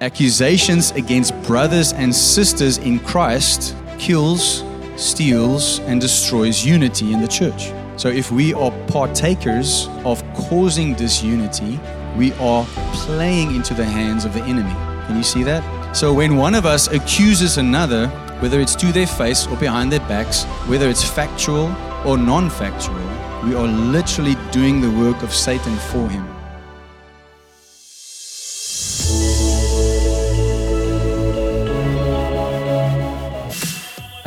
Accusations against brothers and sisters in Christ kills, steals, and destroys unity in the church. So if we are partakers of causing disunity, we are playing into the hands of the enemy. Can you see that? So when one of us accuses another, whether it's to their face or behind their backs, whether it's factual or non factual, we are literally doing the work of Satan for him.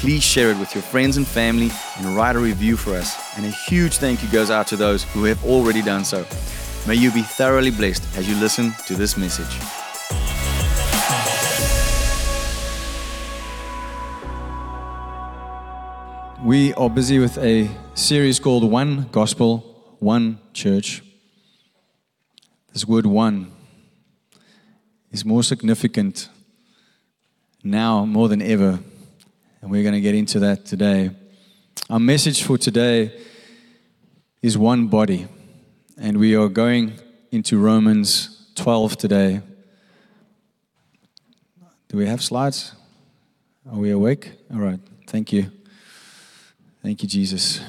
please share it with your friends and family and write a review for us. And a huge thank you goes out to those who have already done so. May you be thoroughly blessed as you listen to this message. We are busy with a series called One Gospel, One Church. This word one is more significant now more than ever and we're going to get into that today. Our message for today is one body. And we are going into Romans 12 today. Do we have slides? Are we awake? All right. Thank you. Thank you, Jesus.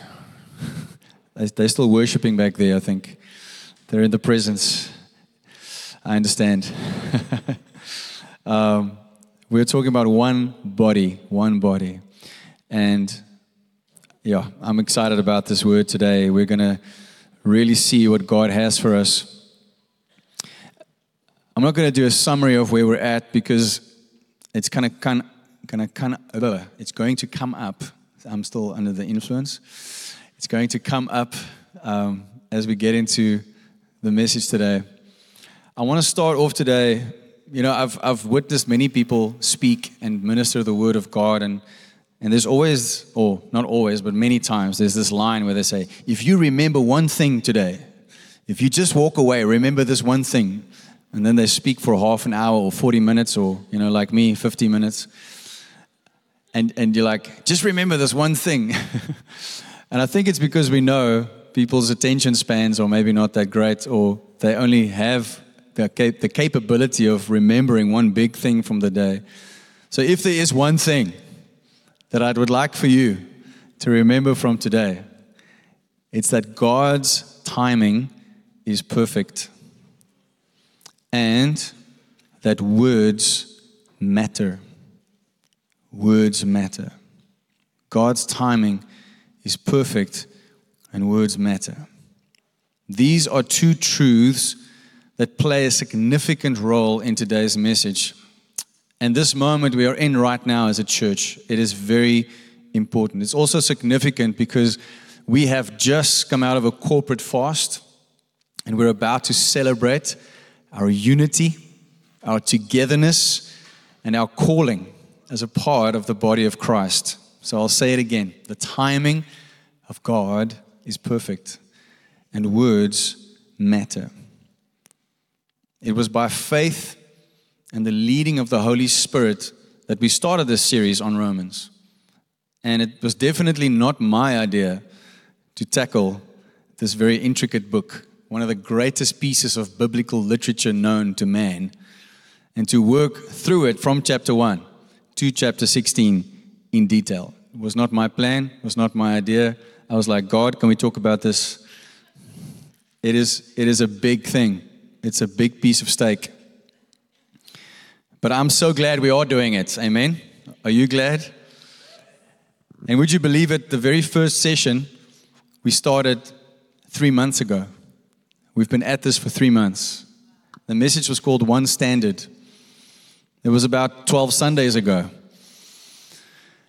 They're still worshiping back there, I think. They're in the presence. I understand. um, we're talking about one body, one body. And yeah, I'm excited about this word today. We're going to really see what God has for us. I'm not going to do a summary of where we're at because it's kind of kind of kind of it's going to come up. I'm still under the influence. It's going to come up um, as we get into the message today. I want to start off today you know, I've, I've witnessed many people speak and minister the word of God, and, and there's always, or not always, but many times, there's this line where they say, If you remember one thing today, if you just walk away, remember this one thing. And then they speak for half an hour or 40 minutes, or, you know, like me, 50 minutes. And, and you're like, just remember this one thing. and I think it's because we know people's attention spans are maybe not that great, or they only have the, cap- the capability of remembering one big thing from the day. So, if there is one thing that I would like for you to remember from today, it's that God's timing is perfect and that words matter. Words matter. God's timing is perfect and words matter. These are two truths that play a significant role in today's message. And this moment we are in right now as a church, it is very important. It's also significant because we have just come out of a corporate fast and we're about to celebrate our unity, our togetherness, and our calling as a part of the body of Christ. So I'll say it again the timing of God is perfect, and words matter. It was by faith and the leading of the Holy Spirit that we started this series on Romans. And it was definitely not my idea to tackle this very intricate book, one of the greatest pieces of biblical literature known to man, and to work through it from chapter 1 to chapter 16 in detail. It was not my plan, it was not my idea. I was like, God, can we talk about this? It is, it is a big thing. It's a big piece of steak. But I'm so glad we are doing it. Amen. Are you glad? And would you believe it? The very first session we started three months ago. We've been at this for three months. The message was called One Standard. It was about 12 Sundays ago.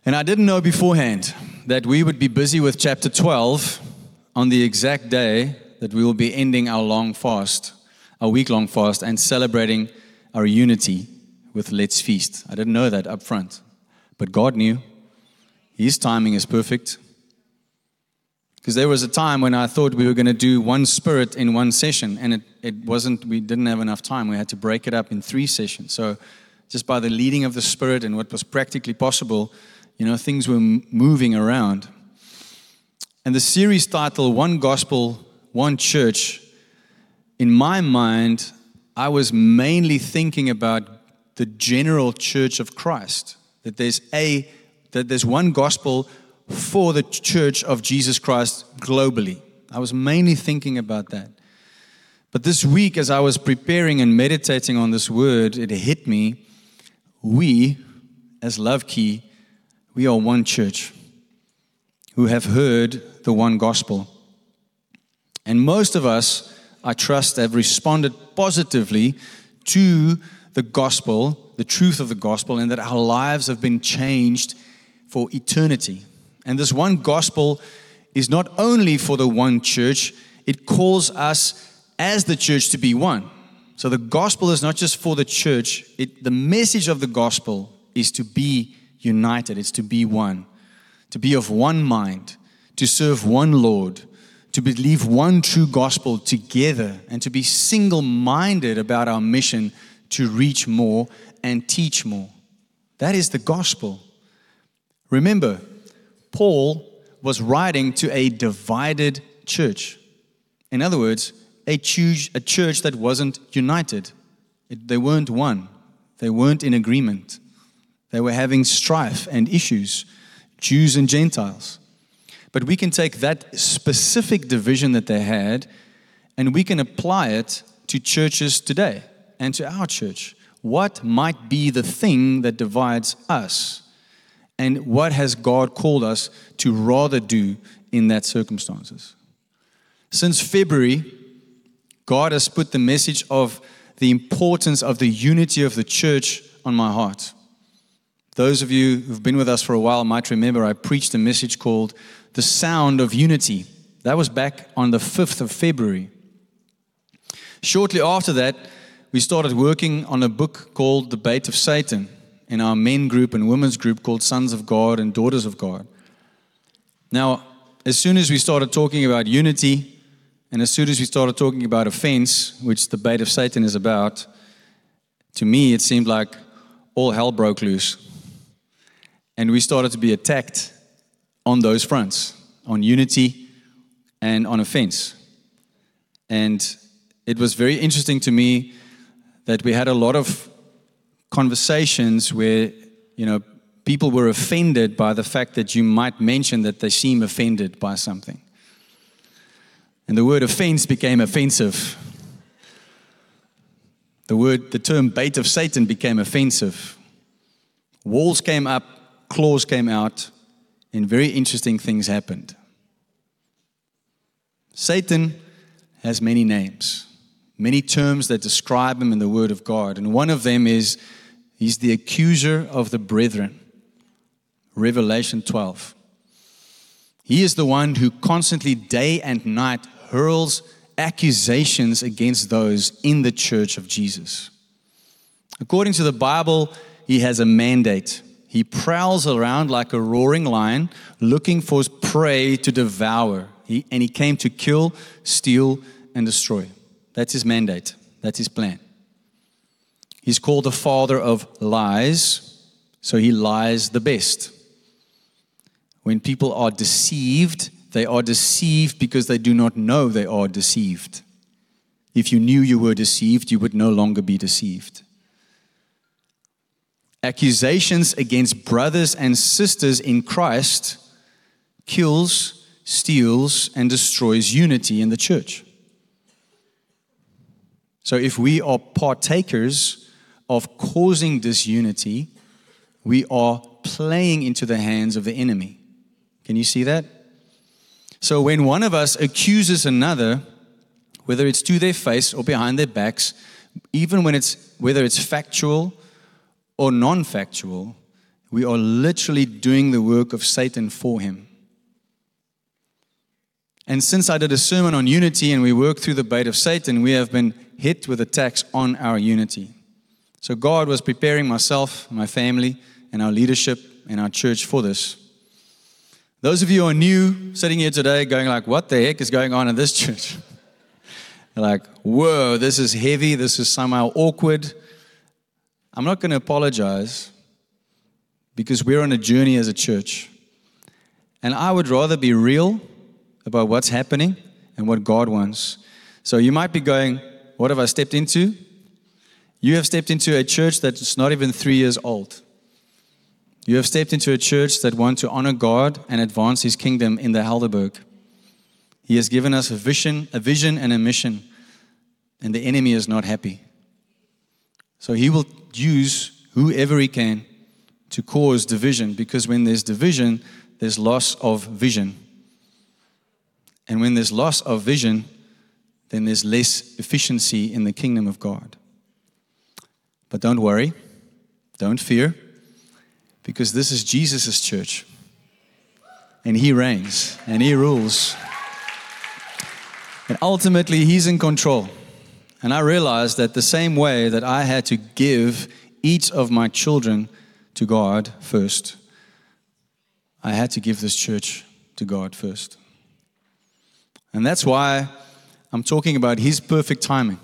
And I didn't know beforehand that we would be busy with chapter 12 on the exact day that we will be ending our long fast a week long fast and celebrating our unity with Let's Feast. I didn't know that up front, but God knew. His timing is perfect. Because there was a time when I thought we were going to do one spirit in one session, and it, it wasn't, we didn't have enough time. We had to break it up in three sessions. So, just by the leading of the Spirit and what was practically possible, you know, things were moving around. And the series title, One Gospel, One Church, in my mind, I was mainly thinking about the general church of Christ. That there's a that there's one gospel for the church of Jesus Christ globally. I was mainly thinking about that. But this week, as I was preparing and meditating on this word, it hit me. We, as LoveKey, we are one church who have heard the one gospel. And most of us, I trust, have responded positively to the gospel, the truth of the gospel, and that our lives have been changed for eternity. And this one gospel is not only for the one church, it calls us as the church to be one. So the gospel is not just for the church, it, the message of the gospel is to be united, it's to be one, to be of one mind, to serve one Lord, to believe one true gospel together, and to be single minded about our mission to reach more and teach more. That is the gospel. Remember, Paul was writing to a divided church. In other words, a church, a church that wasn't united. It, they weren't one. They weren't in agreement. They were having strife and issues, Jews and Gentiles. But we can take that specific division that they had and we can apply it to churches today and to our church. What might be the thing that divides us? and what has God called us to rather do in that circumstances. Since February, God has put the message of the importance of the unity of the church on my heart. Those of you who've been with us for a while might remember I preached a message called The Sound of Unity. That was back on the 5th of February. Shortly after that, we started working on a book called The Bait of Satan in our men group and women's group called Sons of God and Daughters of God. Now, as soon as we started talking about unity, and as soon as we started talking about offense, which the bait of Satan is about, to me it seemed like all hell broke loose. And we started to be attacked on those fronts on unity and on offense. And it was very interesting to me that we had a lot of conversations where, you know, people were offended by the fact that you might mention that they seem offended by something. And the word offense became offensive. The word, the term bait of Satan became offensive. Walls came up, claws came out, and very interesting things happened. Satan has many names, many terms that describe him in the Word of God. And one of them is He's the accuser of the brethren. Revelation 12. He is the one who constantly, day and night, hurls accusations against those in the church of Jesus. According to the Bible, he has a mandate. He prowls around like a roaring lion, looking for his prey to devour. He, and he came to kill, steal, and destroy. That's his mandate. That's his plan. He's called the father of lies, so he lies the best. When people are deceived, they are deceived because they do not know they are deceived. If you knew you were deceived, you would no longer be deceived. Accusations against brothers and sisters in Christ kills, steals, and destroys unity in the church. So if we are partakers of causing disunity, we are playing into the hands of the enemy. Can you see that? So when one of us accuses another, whether it's to their face or behind their backs, even when it's whether it's factual or non-factual, we are literally doing the work of Satan for him. And since I did a sermon on unity and we worked through the bait of Satan, we have been hit with attacks on our unity. So God was preparing myself, my family, and our leadership and our church for this. Those of you who are new sitting here today going like, what the heck is going on in this church? like, whoa, this is heavy, this is somehow awkward. I'm not going to apologize because we're on a journey as a church. And I would rather be real about what's happening and what God wants. So you might be going, What have I stepped into? You have stepped into a church that's not even three years old. You have stepped into a church that wants to honor God and advance His kingdom in the Helderberg. He has given us a vision, a vision and a mission, and the enemy is not happy. So he will use whoever he can to cause division because when there's division, there's loss of vision. And when there's loss of vision, then there's less efficiency in the kingdom of God. But don't worry, don't fear, because this is Jesus' church. And he reigns and he rules. And ultimately, he's in control. And I realized that the same way that I had to give each of my children to God first, I had to give this church to God first. And that's why I'm talking about His perfect timing.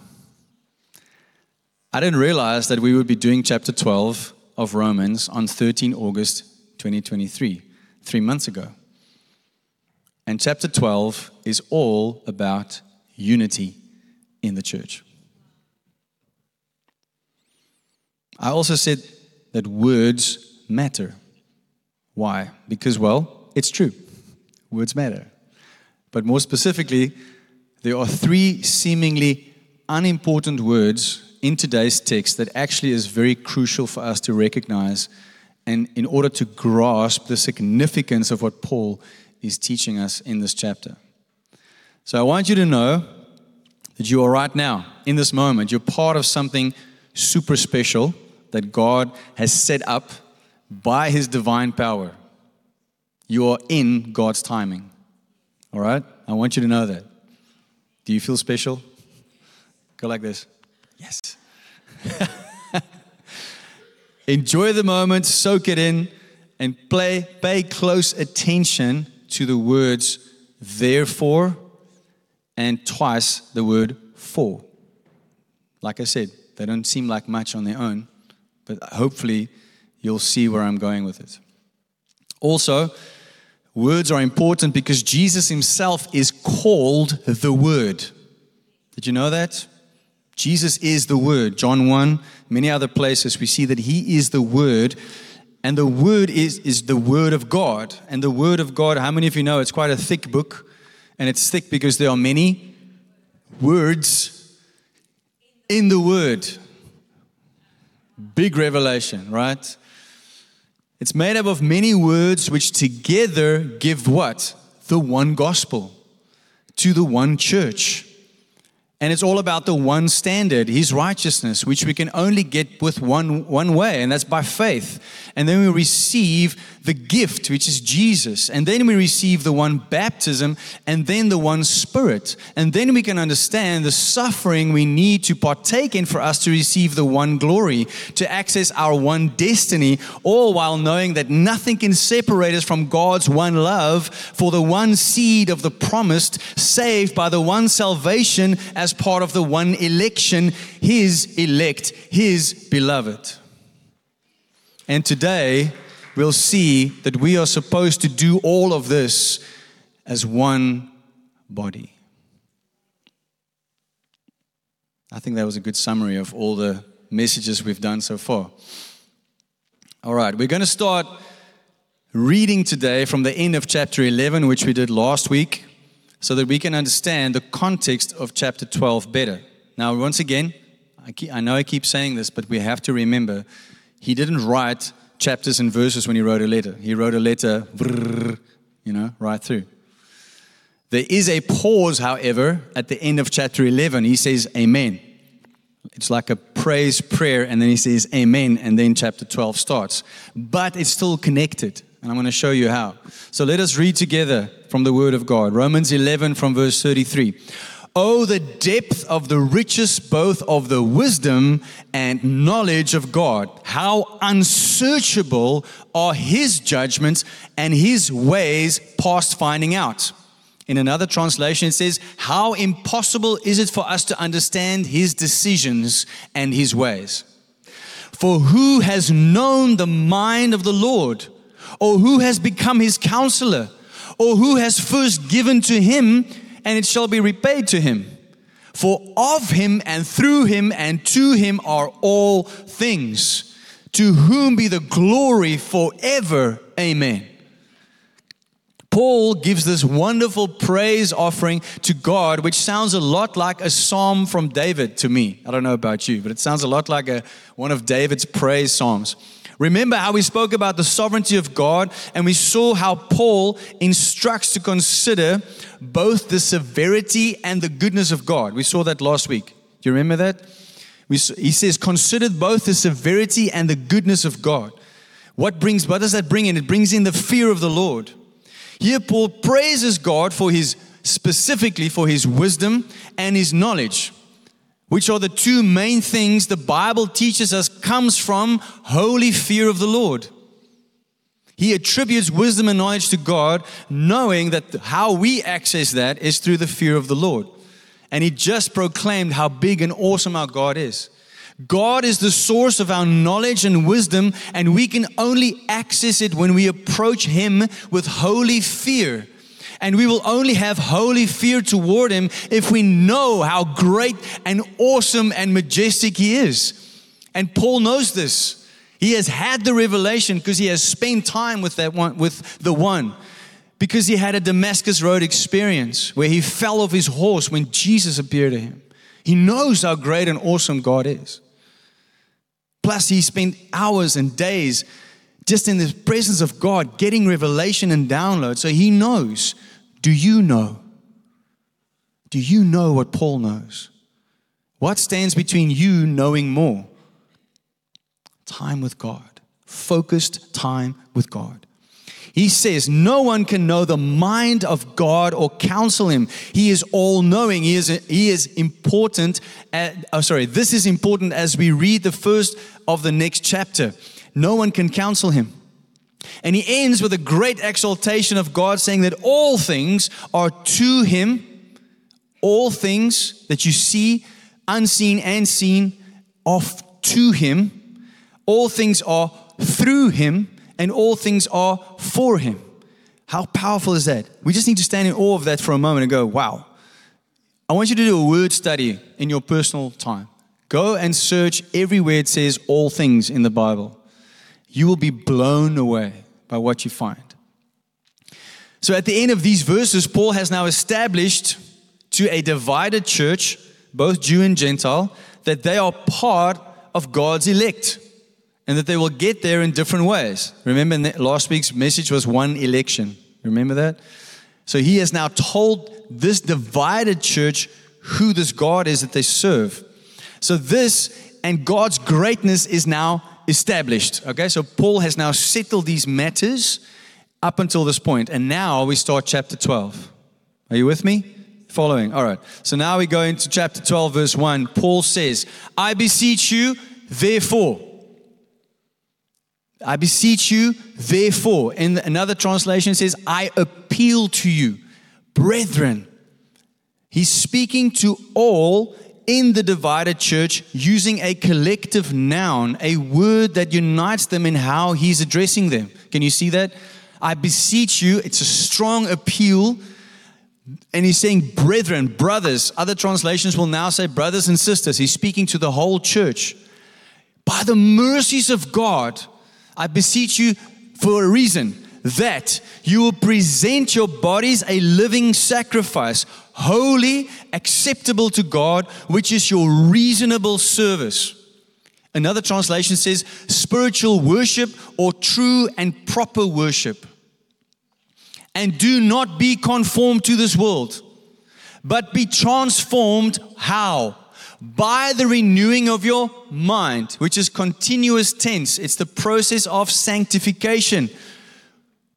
I didn't realize that we would be doing chapter 12 of Romans on 13 August 2023, three months ago. And chapter 12 is all about unity in the church. I also said that words matter. Why? Because, well, it's true. Words matter. But more specifically, there are three seemingly unimportant words in today's text that actually is very crucial for us to recognize and in order to grasp the significance of what Paul is teaching us in this chapter. So I want you to know that you are right now, in this moment, you're part of something super special that God has set up by His divine power. You are in God's timing. All right? I want you to know that. Do you feel special? Go like this. Yes. Enjoy the moment, soak it in, and play, pay close attention to the words therefore and twice the word for. Like I said, they don't seem like much on their own, but hopefully you'll see where I'm going with it. Also, words are important because Jesus himself is called the Word. Did you know that? Jesus is the Word. John 1, many other places, we see that He is the Word. And the Word is, is the Word of God. And the Word of God, how many of you know it's quite a thick book? And it's thick because there are many words in the Word. Big revelation, right? It's made up of many words which together give what? The one gospel to the one church. And it's all about the one standard, his righteousness, which we can only get with one, one way, and that's by faith. And then we receive the gift, which is Jesus. And then we receive the one baptism, and then the one spirit. And then we can understand the suffering we need to partake in for us to receive the one glory, to access our one destiny, all while knowing that nothing can separate us from God's one love for the one seed of the promised, saved by the one salvation as part of the one election, his elect, his beloved. And today, we'll see that we are supposed to do all of this as one body. I think that was a good summary of all the messages we've done so far. All right, we're going to start reading today from the end of chapter 11, which we did last week so that we can understand the context of chapter 12 better. Now, once again, I, keep, I know I keep saying this, but we have to remember he didn't write chapters and verses when he wrote a letter. He wrote a letter, you know, right through. There is a pause, however, at the end of chapter 11. He says, Amen. It's like a praise prayer, and then he says, Amen, and then chapter 12 starts. But it's still connected. And I'm going to show you how. So let us read together from the Word of God. Romans 11 from verse 33. Oh, the depth of the riches both of the wisdom and knowledge of God. How unsearchable are his judgments and his ways past finding out. In another translation, it says, How impossible is it for us to understand his decisions and his ways? For who has known the mind of the Lord? Or who has become his counselor? Or who has first given to him, and it shall be repaid to him? For of him and through him and to him are all things, to whom be the glory forever. Amen. Paul gives this wonderful praise offering to God, which sounds a lot like a psalm from David to me. I don't know about you, but it sounds a lot like a, one of David's praise psalms. Remember how we spoke about the sovereignty of God, and we saw how Paul instructs to consider both the severity and the goodness of God. We saw that last week. Do you remember that? We, he says, Consider both the severity and the goodness of God. What brings, what does that bring in? It brings in the fear of the Lord. Here, Paul praises God for his specifically for his wisdom and his knowledge, which are the two main things the Bible teaches us comes from holy fear of the Lord. He attributes wisdom and knowledge to God, knowing that how we access that is through the fear of the Lord. And he just proclaimed how big and awesome our God is. God is the source of our knowledge and wisdom, and we can only access it when we approach Him with holy fear. And we will only have holy fear toward Him if we know how great and awesome and majestic He is. And Paul knows this. He has had the revelation because he has spent time with that one, with the one. Because he had a Damascus Road experience where he fell off his horse when Jesus appeared to him. He knows how great and awesome God is. Plus, he spent hours and days just in the presence of God getting revelation and download. So he knows. Do you know? Do you know what Paul knows? What stands between you knowing more? Time with God, focused time with God. He says, No one can know the mind of God or counsel him. He is all knowing. He is, he is important. At, oh, sorry, this is important as we read the first of the next chapter. No one can counsel him. And he ends with a great exaltation of God, saying that all things are to him, all things that you see, unseen and seen, are to him. All things are through him and all things are for him. How powerful is that? We just need to stand in awe of that for a moment and go, wow. I want you to do a word study in your personal time. Go and search everywhere it says all things in the Bible. You will be blown away by what you find. So at the end of these verses, Paul has now established to a divided church, both Jew and Gentile, that they are part of God's elect and that they will get there in different ways. Remember, last week's message was one election. Remember that? So he has now told this divided church who this God is that they serve. So this and God's greatness is now established. Okay, so Paul has now settled these matters up until this point, and now we start chapter 12. Are you with me? Following. All right. So now we go into chapter 12, verse 1. Paul says, I beseech you, therefore I beseech you, therefore. In another translation says, I appeal to you, brethren. He's speaking to all in the divided church using a collective noun, a word that unites them in how he's addressing them. Can you see that? I beseech you, it's a strong appeal. And he's saying, brethren, brothers. Other translations will now say brothers and sisters. He's speaking to the whole church. By the mercies of God, I beseech you for a reason that you will present your bodies a living sacrifice, holy, acceptable to God, which is your reasonable service. Another translation says spiritual worship or true and proper worship. And do not be conformed to this world, but be transformed. How? by the renewing of your mind, which is continuous tense. It's the process of sanctification.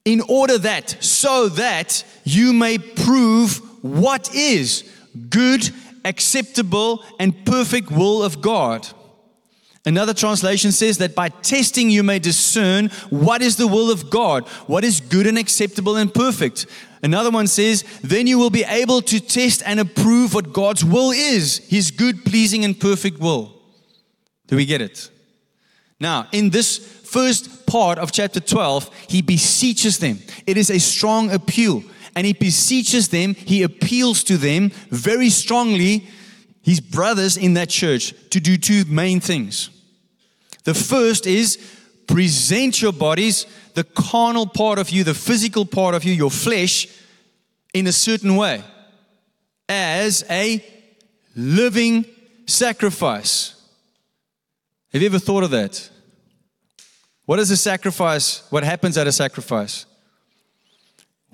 In order that, so that you may prove what is good, acceptable, and perfect will of God. Another translation says that by testing you may discern what is the will of God, what is good and acceptable and perfect. Another one says, then you will be able to test and approve what God's will is, his good, pleasing, and perfect will. Do we get it? Now, in this first part of chapter 12, he beseeches them. It is a strong appeal. And he beseeches them, he appeals to them very strongly, his brothers in that church, to do two main things. The first is present your bodies, the carnal part of you, the physical part of you, your flesh, in a certain way as a living sacrifice. Have you ever thought of that? What is a sacrifice? What happens at a sacrifice?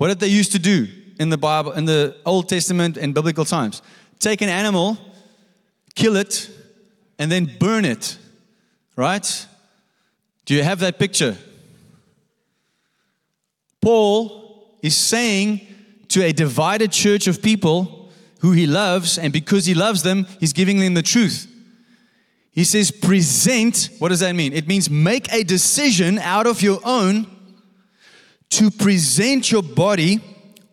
What did they used to do in the Bible, in the Old Testament and biblical times? Take an animal, kill it, and then burn it Right? Do you have that picture? Paul is saying to a divided church of people who he loves, and because he loves them, he's giving them the truth. He says, present. What does that mean? It means make a decision out of your own to present your body,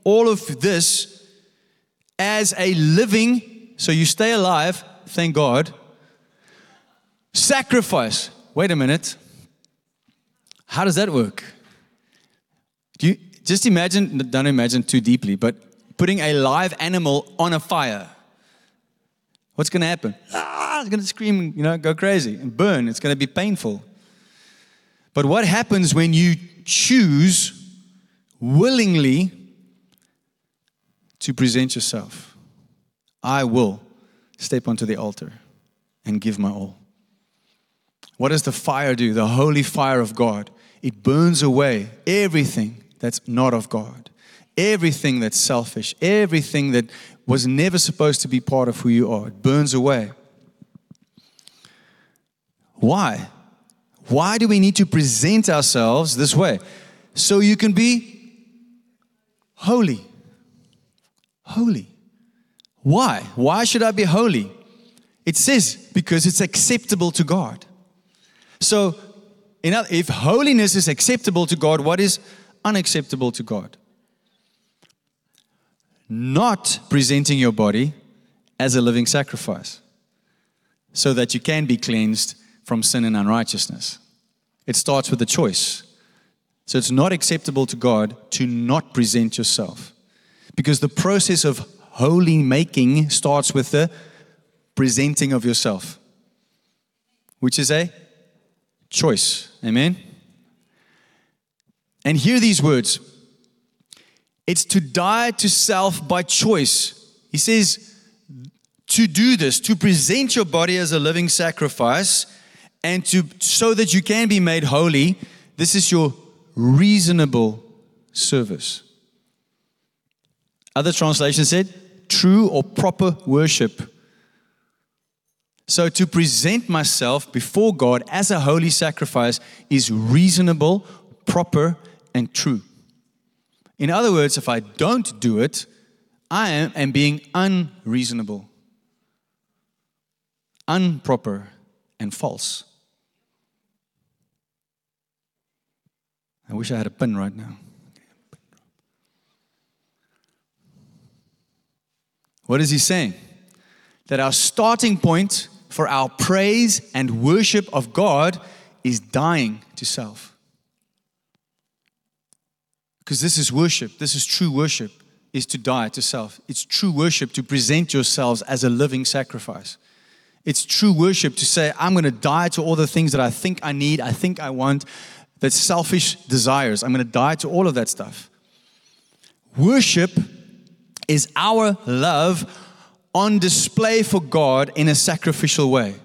all of this, as a living, so you stay alive, thank God, Sacrifice. Wait a minute. How does that work? Do you just imagine, don't imagine too deeply, but putting a live animal on a fire. What's going to happen? Ah, it's going to scream, you know, go crazy and burn. It's going to be painful. But what happens when you choose willingly to present yourself? I will step onto the altar and give my all. What does the fire do? The holy fire of God. It burns away everything that's not of God, everything that's selfish, everything that was never supposed to be part of who you are. It burns away. Why? Why do we need to present ourselves this way? So you can be holy. Holy. Why? Why should I be holy? It says because it's acceptable to God. So, if holiness is acceptable to God, what is unacceptable to God? Not presenting your body as a living sacrifice so that you can be cleansed from sin and unrighteousness. It starts with a choice. So it's not acceptable to God to not present yourself. Because the process of holy making starts with the presenting of yourself, which is a choice. Amen? And hear these words it's to die to self by choice. He says, to do this, to present your body as a living sacrifice, and to so that you can be made holy, this is your reasonable service. Other translations said, true or proper worship so to present myself before God as a holy sacrifice is reasonable, proper, and true. In other words, if I don't do it, I am, am being unreasonable, unproper, and false. I wish I had a pin right now. What is he saying? That our starting point for our praise and worship of God is dying to self. Because this is worship, this is true worship, is to die to self. It's true worship to present yourselves as a living sacrifice. It's true worship to say, I'm going to die to all the things that I think I need, I think I want, that's selfish desires. I'm going to die to all of that stuff. Worship is our love on display for God in a sacrificial way.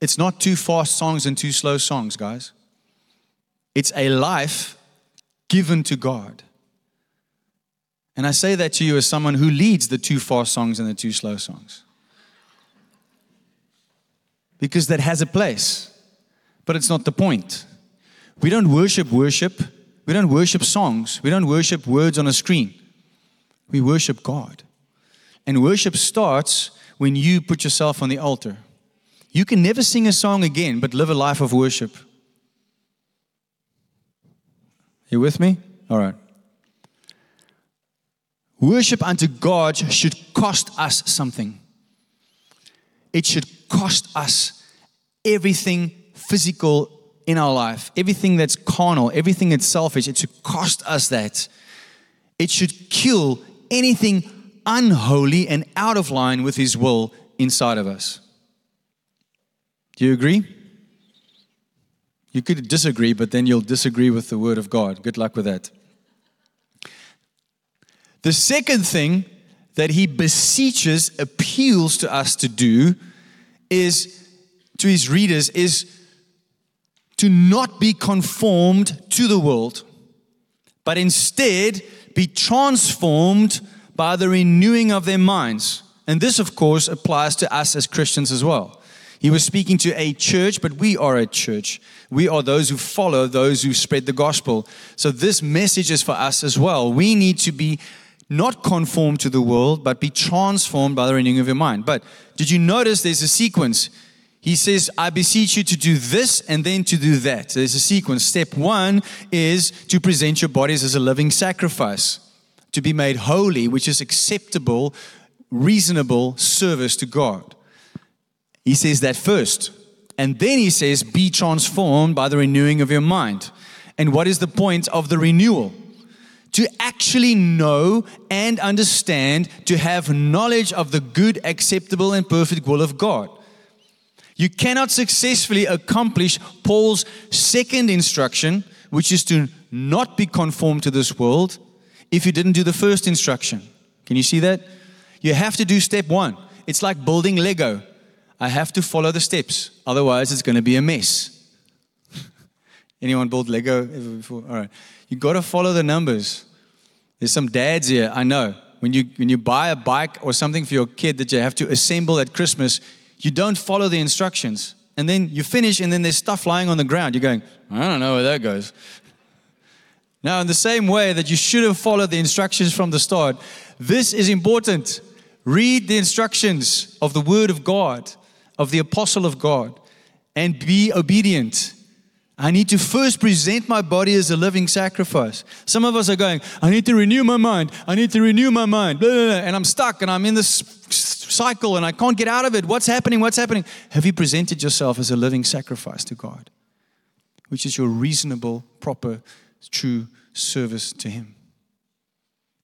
It's not two fast songs and two slow songs, guys. It's a life given to God. And I say that to you as someone who leads the two fast songs and the two slow songs. Because that has a place, but it's not the point. We don't worship worship. We don't worship songs. We don't worship words on a screen. We worship God And worship starts when you put yourself on the altar. You can never sing a song again, but live a life of worship. You with me? All right. Worship unto God should cost us something. It should cost us everything physical in our life, everything that's carnal, everything that's selfish. It should cost us that. It should kill anything unholy and out of line with His will inside of us. Do you agree? You could disagree, but then you'll disagree with the Word of God. Good luck with that. The second thing that He beseeches, appeals to us to do, is to His readers, is to not be conformed to the world, but instead be transformed by the renewing of their minds. And this, of course, applies to us as Christians as well. He was speaking to a church, but we are a church. We are those who follow, those who spread the gospel. So this message is for us as well. We need to be not conformed to the world, but be transformed by the renewing of your mind. But did you notice there's a sequence? He says, I beseech you to do this and then to do that. There's a sequence. Step one is to present your bodies as a living sacrifice, to be made holy, which is acceptable, reasonable service to God. He says that first. And then he says, be transformed by the renewing of your mind. And what is the point of the renewal? To actually know and understand, to have knowledge of the good, acceptable, and perfect will of God. You cannot successfully accomplish Paul's second instruction, which is to not be conformed to this world, if you didn't do the first instruction. Can you see that? You have to do step one. It's like building Lego. I have to follow the steps, otherwise, it's going to be a mess. Anyone build Lego ever before? All right. You got to follow the numbers. There's some dads here, I know. When you, when you buy a bike or something for your kid that you have to assemble at Christmas, you don't follow the instructions. And then you finish, and then there's stuff lying on the ground. You're going, I don't know where that goes. Now, in the same way that you should have followed the instructions from the start, this is important. Read the instructions of the Word of God, of the Apostle of God, and be obedient. I need to first present my body as a living sacrifice. Some of us are going, I need to renew my mind. I need to renew my mind. Blah, blah, blah. And I'm stuck and I'm in this cycle and I can't get out of it. What's happening? What's happening? Have you presented yourself as a living sacrifice to God, which is your reasonable, proper, true service to Him?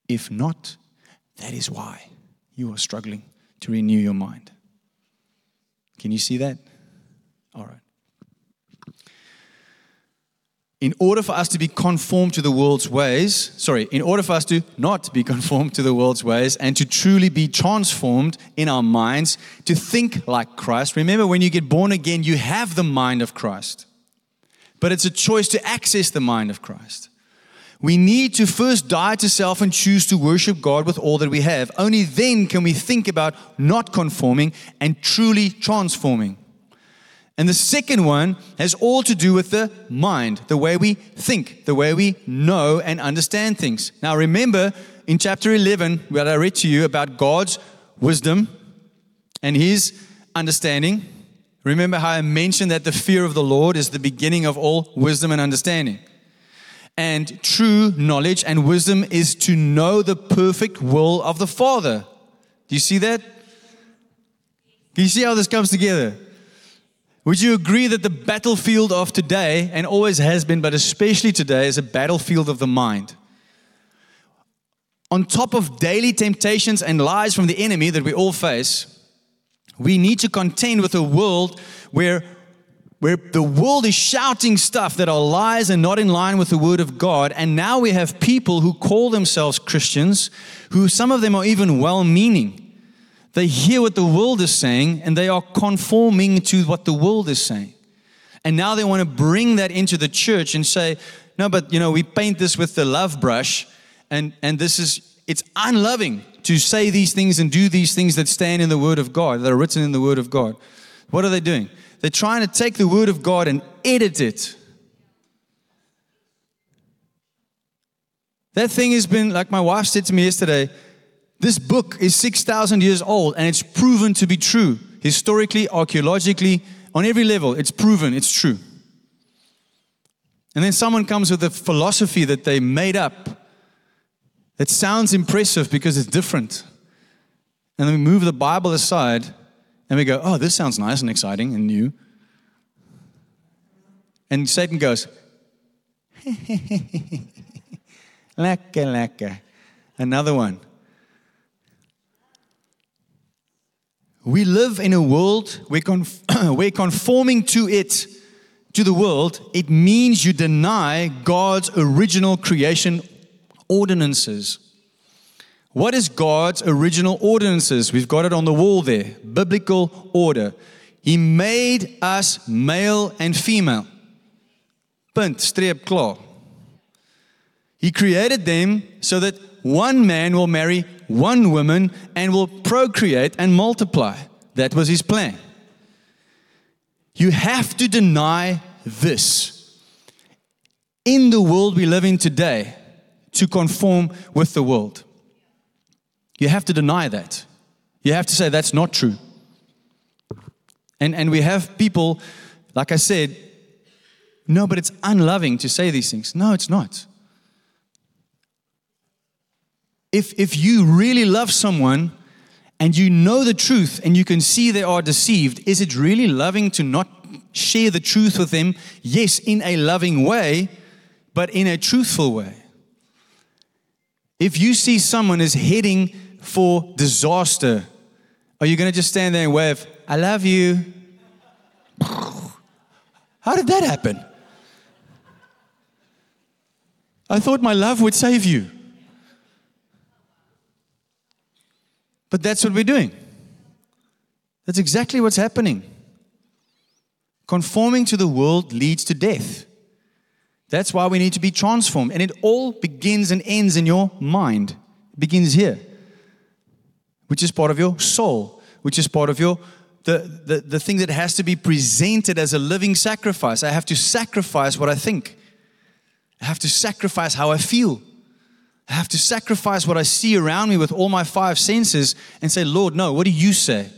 If not, that is why you are struggling to renew your mind. Can you see that? All right in order for us to be conformed to the world's ways, sorry, in order for us to not be conformed to the world's ways and to truly be transformed in our minds to think like Christ. Remember, when you get born again, you have the mind of Christ, but it's a choice to access the mind of Christ. We need to first die to self and choose to worship God with all that we have. Only then can we think about not conforming and truly transforming. And the second one has all to do with the mind, the way we think, the way we know and understand things. Now, remember in chapter 11, where I read to you about God's wisdom and his understanding. Remember how I mentioned that the fear of the Lord is the beginning of all wisdom and understanding. And true knowledge and wisdom is to know the perfect will of the Father. Do you see that? Do you see how this comes together? Would you agree that the battlefield of today, and always has been, but especially today, is a battlefield of the mind? On top of daily temptations and lies from the enemy that we all face, we need to contend with a world where, where the world is shouting stuff that are lies and not in line with the Word of God. And now we have people who call themselves Christians, who some of them are even well meaning they hear what the world is saying and they are conforming to what the world is saying. And now they want to bring that into the church and say, no, but you know, we paint this with the love brush and, and this is, it's unloving to say these things and do these things that stand in the Word of God, that are written in the Word of God. What are they doing? They're trying to take the Word of God and edit it. That thing has been, like my wife said to me yesterday, This book is 6,000 years old and it's proven to be true. Historically, archaeologically, on every level, it's proven it's true. And then someone comes with a philosophy that they made up that sounds impressive because it's different. And then we move the Bible aside and we go, oh, this sounds nice and exciting and new. And Satan goes, lekker, lekker. Another one. We live in a world where, conf- where conforming to it, to the world, it means you deny God's original creation ordinances. What is God's original ordinances? We've got it on the wall there. Biblical order. He made us male and female. Punt, streep, klaar. He created them so that one man will marry one woman and will procreate and multiply. That was his plan. You have to deny this. In the world we live in today, to conform with the world. You have to deny that. You have to say that's not true. And, and we have people, like I said, no, but it's unloving to say these things. No, it's not. If, if you really love someone and you know the truth and you can see they are deceived, is it really loving to not share the truth with them? Yes, in a loving way, but in a truthful way. If you see someone is heading for disaster, are you going to just stand there and wave, I love you? How did that happen? I thought my love would save you. But that's what we're doing. That's exactly what's happening. Conforming to the world leads to death. That's why we need to be transformed. And it all begins and ends in your mind. It begins here, which is part of your soul, which is part of your the, the, the thing that has to be presented as a living sacrifice. I have to sacrifice what I think. I have to sacrifice how I feel. I have to sacrifice what I see around me with all my five senses and say, Lord, no, what do you say?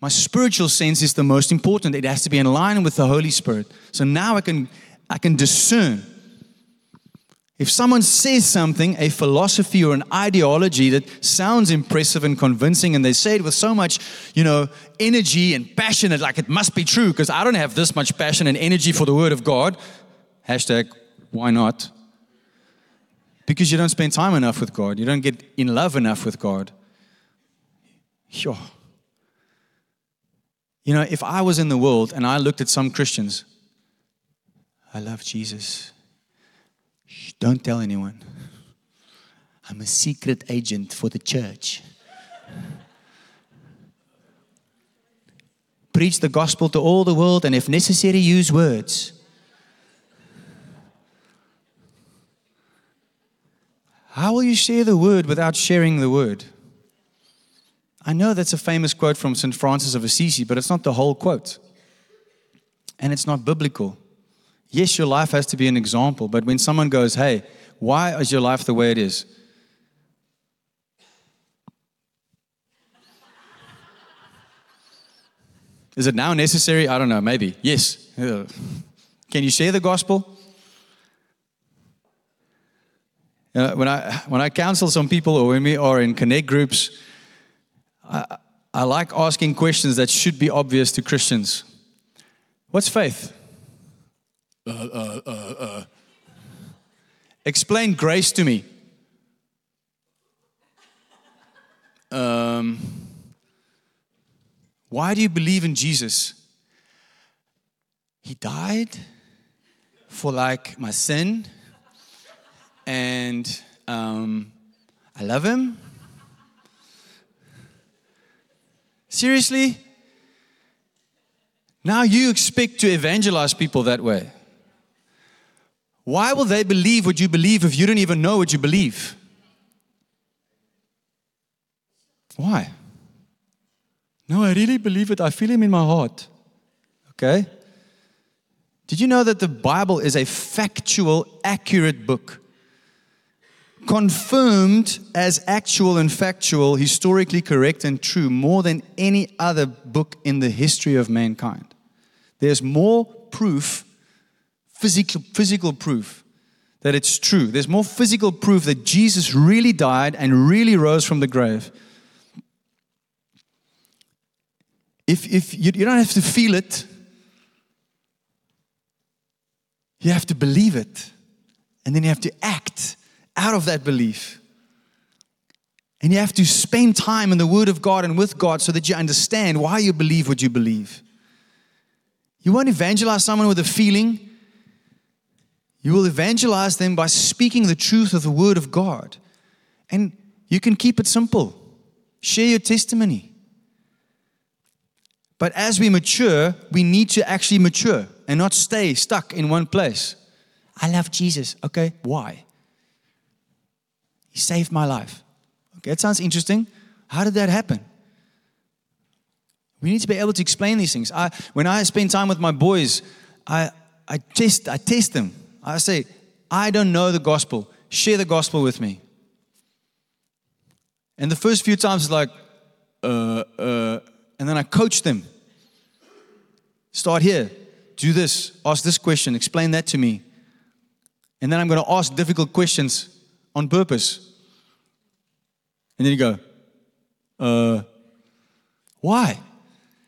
My spiritual sense is the most important. It has to be in line with the Holy Spirit. So now I can I can discern. If someone says something, a philosophy or an ideology that sounds impressive and convincing, and they say it with so much, you know, energy and passion, like it must be true, because I don't have this much passion and energy for the Word of God. Hashtag, why not? Because you don't spend time enough with God. You don't get in love enough with God. Sure. You know, if I was in the world and I looked at some Christians I love Jesus. Shh, don't tell anyone. I'm a secret agent for the church. Preach the gospel to all the world and, if necessary, use words. How will you share the word without sharing the word? I know that's a famous quote from St. Francis of Assisi, but it's not the whole quote. And it's not biblical. Yes, your life has to be an example, but when someone goes, hey, why is your life the way it is? Is it now necessary? I don't know, maybe. Yes. Uh, can you share the gospel? Uh, when, I, when I counsel some people or when we are in connect groups, I, I like asking questions that should be obvious to Christians. What's faith? Uh, uh, uh, uh, Explain grace to me. Um, why do you believe in Jesus? He died for like my sin, and um, I love him. Seriously? Now you expect to evangelize people that way. Why will they believe what you believe if you don't even know what you believe? Why? No, I really believe it. I feel Him in my heart. Okay? Did you know that the Bible is a factual, accurate book? Confirmed as actual and factual, historically correct and true more than any other book in the history of mankind. There's more proof, physical, physical proof, that it's true. There's more physical proof that Jesus really died and really rose from the grave. If, if you, you don't have to feel it, you have to believe it. And then you have to act out of that belief. And you have to spend time in the Word of God and with God so that you understand why you believe what you believe. You won't evangelize someone with a feeling. You will evangelize them by speaking the truth of the Word of God. And you can keep it simple. Share your testimony. But as we mature, we need to actually mature and not stay stuck in one place. I love Jesus. Okay, why? He saved my life. Okay, that sounds interesting. How did that happen? We need to be able to explain these things. I, when I spend time with my boys, I, I, test, I test them. I say, I don't know the gospel. Share the gospel with me. And the first few times, it's like, uh, uh, and then I coach them. Start here, do this, ask this question, explain that to me. And then I'm going to ask difficult questions on purpose. And then you go, uh, why?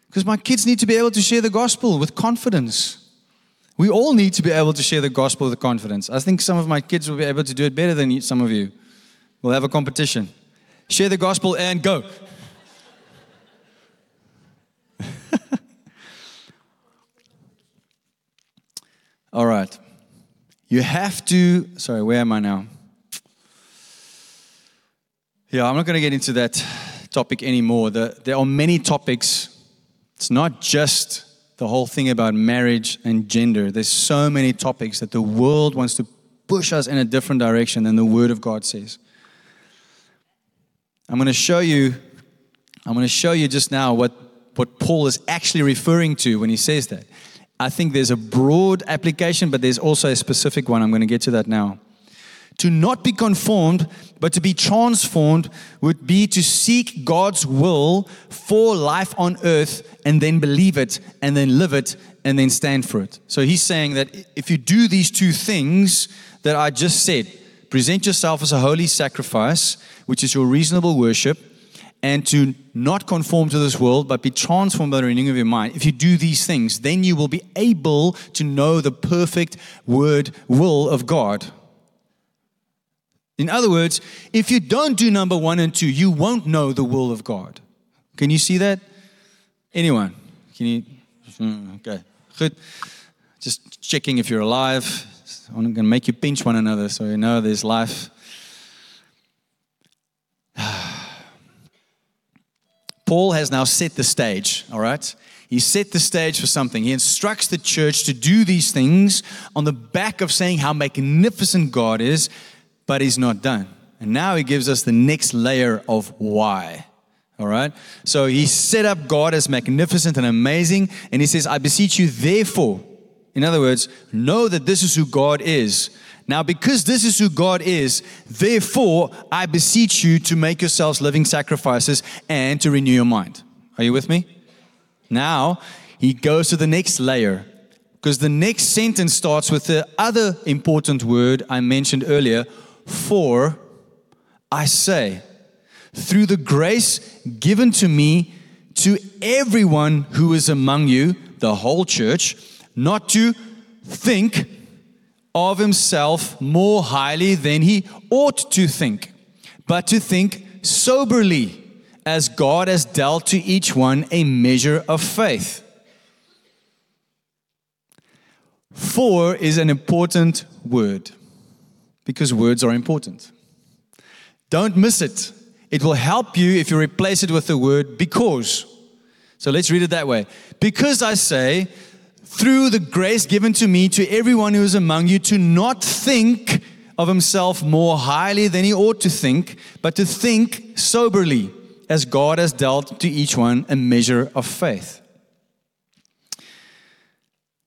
Because my kids need to be able to share the gospel with confidence. We all need to be able to share the gospel with confidence. I think some of my kids will be able to do it better than some of you. We'll have a competition. Share the gospel and go. all right. You have to, sorry, where am I now? Yeah, I'm not going to get into that topic anymore. The, there are many topics. It's not just the whole thing about marriage and gender. There's so many topics that the world wants to push us in a different direction than the Word of God says. I'm going to show you. I'm going to show you just now what, what Paul is actually referring to when he says that. I think there's a broad application, but there's also a specific one. I'm going to get to that now. To not be conformed, but to be transformed would be to seek God's will for life on earth and then believe it and then live it and then stand for it. So he's saying that if you do these two things that I just said, present yourself as a holy sacrifice, which is your reasonable worship, and to not conform to this world, but be transformed by the renewing of your mind. If you do these things, then you will be able to know the perfect word will of God. In other words, if you don't do number one and two, you won't know the will of God. Can you see that? Anyone? Can you? Hmm, okay, good. Just checking if you're alive. I'm going to make you pinch one another so you know there's life. Paul has now set the stage, all right? He set the stage for something. He instructs the church to do these things on the back of saying how magnificent God is but he's not done. And now he gives us the next layer of why. All right? So he set up God as magnificent and amazing, and he says, I beseech you, therefore, in other words, know that this is who God is. Now, because this is who God is, therefore, I beseech you to make yourselves living sacrifices and to renew your mind. Are you with me? Now, he goes to the next layer because the next sentence starts with the other important word I mentioned earlier for I say, through the grace given to me to everyone who is among you, the whole church, not to think of himself more highly than he ought to think, but to think soberly, as God has dealt to each one a measure of faith. For is an important word because words are important. Don't miss it. It will help you if you replace it with the word because. So let's read it that way. Because I say, through the grace given to me to everyone who is among you, to not think of himself more highly than he ought to think, but to think soberly, as God has dealt to each one a measure of faith.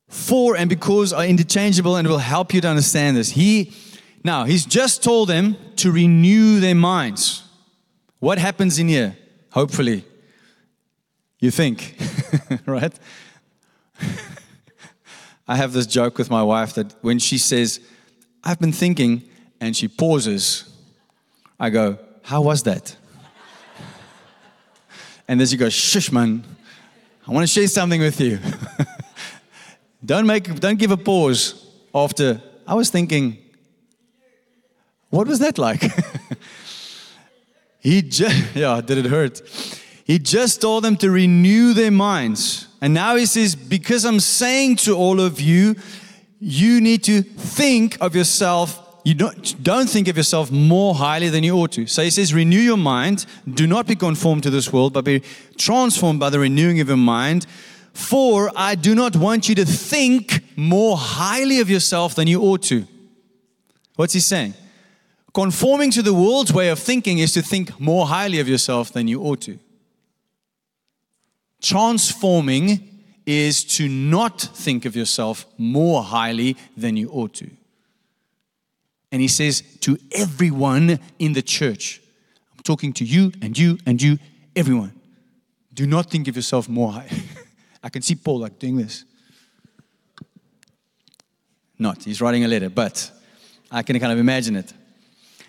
For and because are interchangeable and will help you to understand this. He Now, he's just told them to renew their minds. What happens in here? Hopefully, you think, right? I have this joke with my wife that when she says, I've been thinking, and she pauses, I go, How was that? and then she goes, Shush, man, I want to share something with you. don't make, don't give a pause after, I was thinking, what was that like? he just, yeah, did it hurt? He just told them to renew their minds. And now he says, because I'm saying to all of you, you need to think of yourself. You don't, don't think of yourself more highly than you ought to. So he says, renew your mind. Do not be conformed to this world, but be transformed by the renewing of your mind. For I do not want you to think more highly of yourself than you ought to. What's he saying? Conforming to the world's way of thinking is to think more highly of yourself than you ought to. Transforming is to not think of yourself more highly than you ought to. And he says to everyone in the church, I'm talking to you and you and you, everyone, do not think of yourself more high. I can see Paul like doing this. Not, he's writing a letter, but I can kind of imagine it.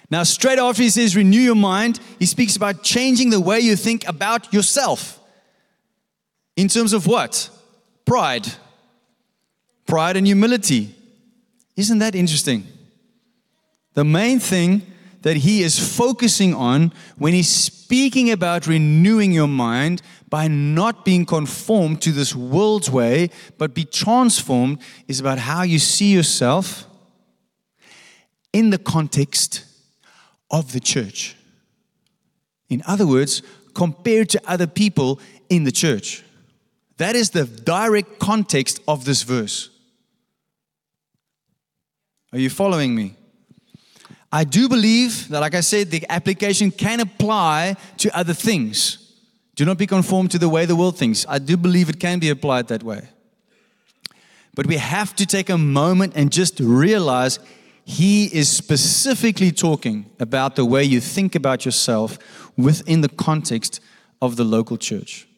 Now, straight after he says, renew your mind, he speaks about changing the way you think about yourself. In terms of what? Pride. Pride and humility. Isn't that interesting? The main thing that he is focusing on when he's speaking about renewing your mind by not being conformed to this world's way, but be transformed, is about how you see yourself in the context of the church. In other words, compared to other people in the church. That is the direct context of this verse. Are you following me? I do believe that, like I said, the application can apply to other things. Do not be conformed to the way the world thinks. I do believe it can be applied that way. But we have to take a moment and just realize he is specifically talking about the way you think about yourself within the context of the local church.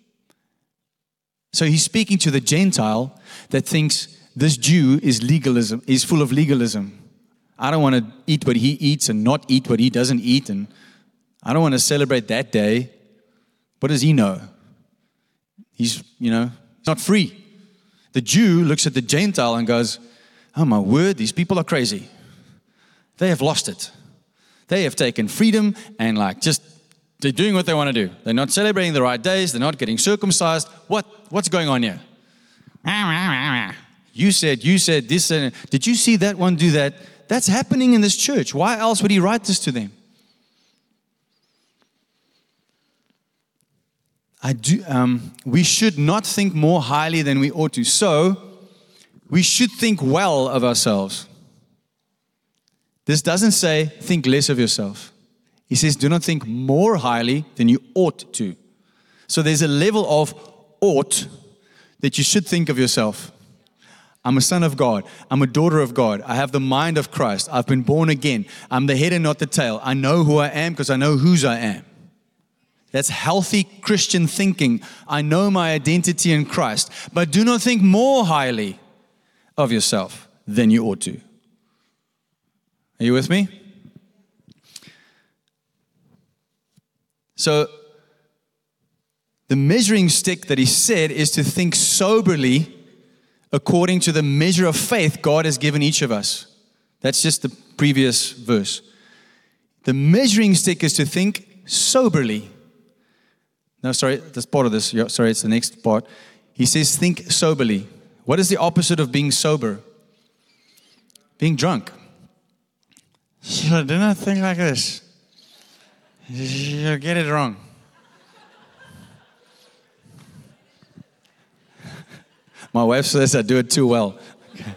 So he's speaking to the Gentile that thinks this Jew is legalism, is full of legalism. I don't want to eat what he eats and not eat what he doesn't eat, and I don't want to celebrate that day. What does he know? He's, you know, he's not free. The Jew looks at the Gentile and goes, Oh my word, these people are crazy. They have lost it. They have taken freedom and like just they're doing what they want to do. They're not celebrating the right days. They're not getting circumcised. What, what's going on here? You said, you said this. And, did you see that one do that? That's happening in this church. Why else would he write this to them? I do, um, we should not think more highly than we ought to. So, we should think well of ourselves. This doesn't say think less of yourself. He says, do not think more highly than you ought to. So there's a level of ought that you should think of yourself. I'm a son of God. I'm a daughter of God. I have the mind of Christ. I've been born again. I'm the head and not the tail. I know who I am because I know whose I am. That's healthy Christian thinking. I know my identity in Christ. But do not think more highly of yourself than you ought to. Are you with me? So, the measuring stick that he said is to think soberly according to the measure of faith God has given each of us. That's just the previous verse. The measuring stick is to think soberly. No, sorry, that's part of this. Sorry, it's the next part. He says, think soberly. What is the opposite of being sober? Being drunk. So do not think like this. You get it wrong. My wife says I do it too well. Okay.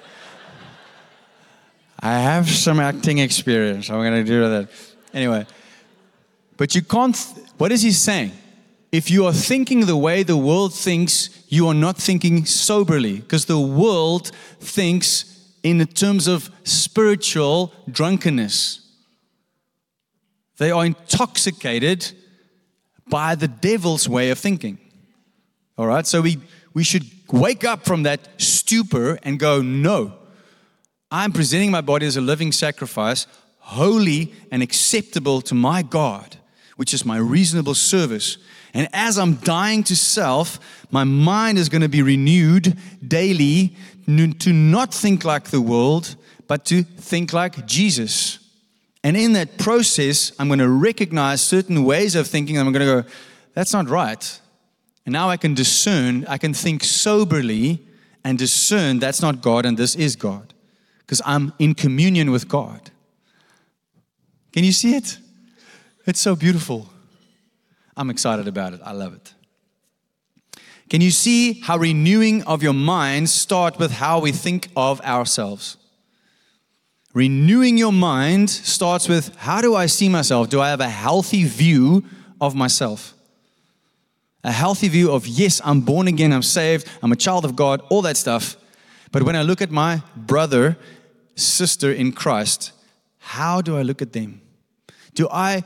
I have some acting experience. I'm going to do that. Anyway, but you can't. What is he saying? If you are thinking the way the world thinks, you are not thinking soberly because the world thinks in terms of spiritual drunkenness. They are intoxicated by the devil's way of thinking. All right, so we, we should wake up from that stupor and go, no, I'm presenting my body as a living sacrifice, holy and acceptable to my God, which is my reasonable service. And as I'm dying to self, my mind is going to be renewed daily to not think like the world, but to think like Jesus. And in that process, I'm going to recognize certain ways of thinking. I'm going to go, that's not right. And now I can discern, I can think soberly and discern that's not God and this is God. Because I'm in communion with God. Can you see it? It's so beautiful. I'm excited about it. I love it. Can you see how renewing of your mind start with how we think of ourselves? Renewing your mind starts with how do I see myself? Do I have a healthy view of myself? A healthy view of, yes, I'm born again, I'm saved, I'm a child of God, all that stuff. But when I look at my brother, sister in Christ, how do I look at them? Do I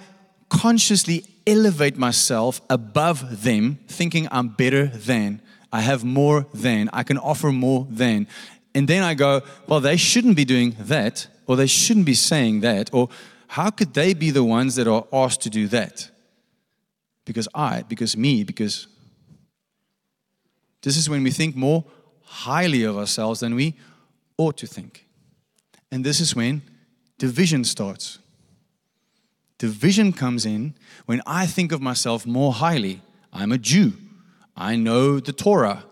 consciously elevate myself above them, thinking I'm better than, I have more than, I can offer more than? And then I go, well, they shouldn't be doing that, or they shouldn't be saying that, or how could they be the ones that are asked to do that? Because I, because me, because this is when we think more highly of ourselves than we ought to think. And this is when division starts. Division comes in when I think of myself more highly. I'm a Jew. I know the Torah.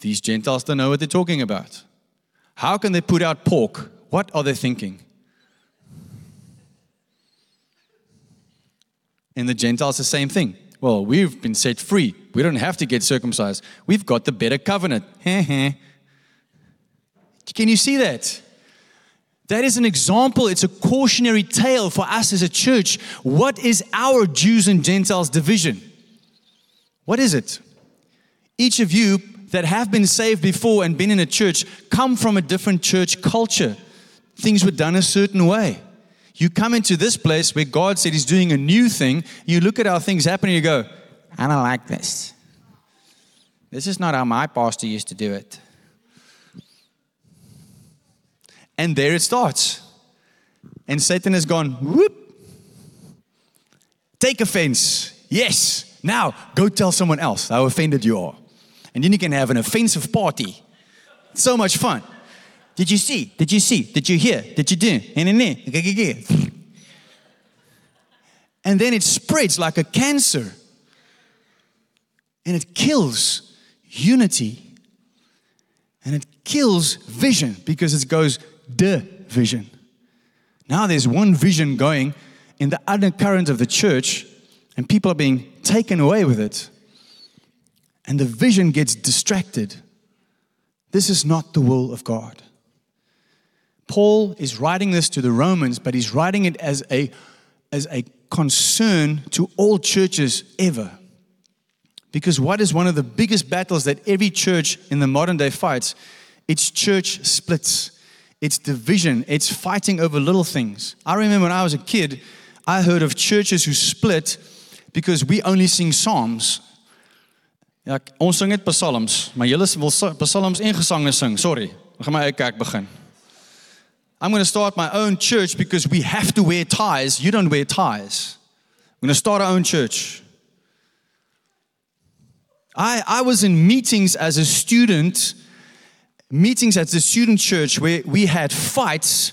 These Gentiles don't know what they're talking about. How can they put out pork? What are they thinking? And the Gentiles, the same thing. Well, we've been set free. We don't have to get circumcised. We've got the better covenant. Can you see that? That is an example, it's a cautionary tale for us as a church. What is our Jews and Gentiles division? What is it? Each of you that have been saved before and been in a church come from a different church culture. Things were done a certain way. You come into this place where God said He's doing a new thing, you look at how things happen and you go, I don't like this. This is not how my pastor used to do it. And there it starts. And Satan has gone, whoop. Take offense. Yes. Now go tell someone else how offended you are. And then you can have an offensive party. So much fun. Did you see? Did you see? Did you hear? Did you do? And then it spreads like a cancer. And it kills unity. And it kills vision because it goes the vision. Now there's one vision going in the undercurrent of the church, and people are being taken away with it. And the vision gets distracted. This is not the will of God. Paul is writing this to the Romans, but he's writing it as a, as a concern to all churches ever. Because what is one of the biggest battles that every church in the modern day fights? It's church splits. It's division. It's fighting over little things. I remember when I was a kid, I heard of churches who split because we only sing psalms. Ja, ons sing net psalms, maar julle wil psalms en sing. Sorry. Ek gaan my eie kerk begin. I'm going to start my own church because we have to wear ties. You don't wear ties. We're going to start our own church. I, I was in meetings as a student meetings at the student church where we had fights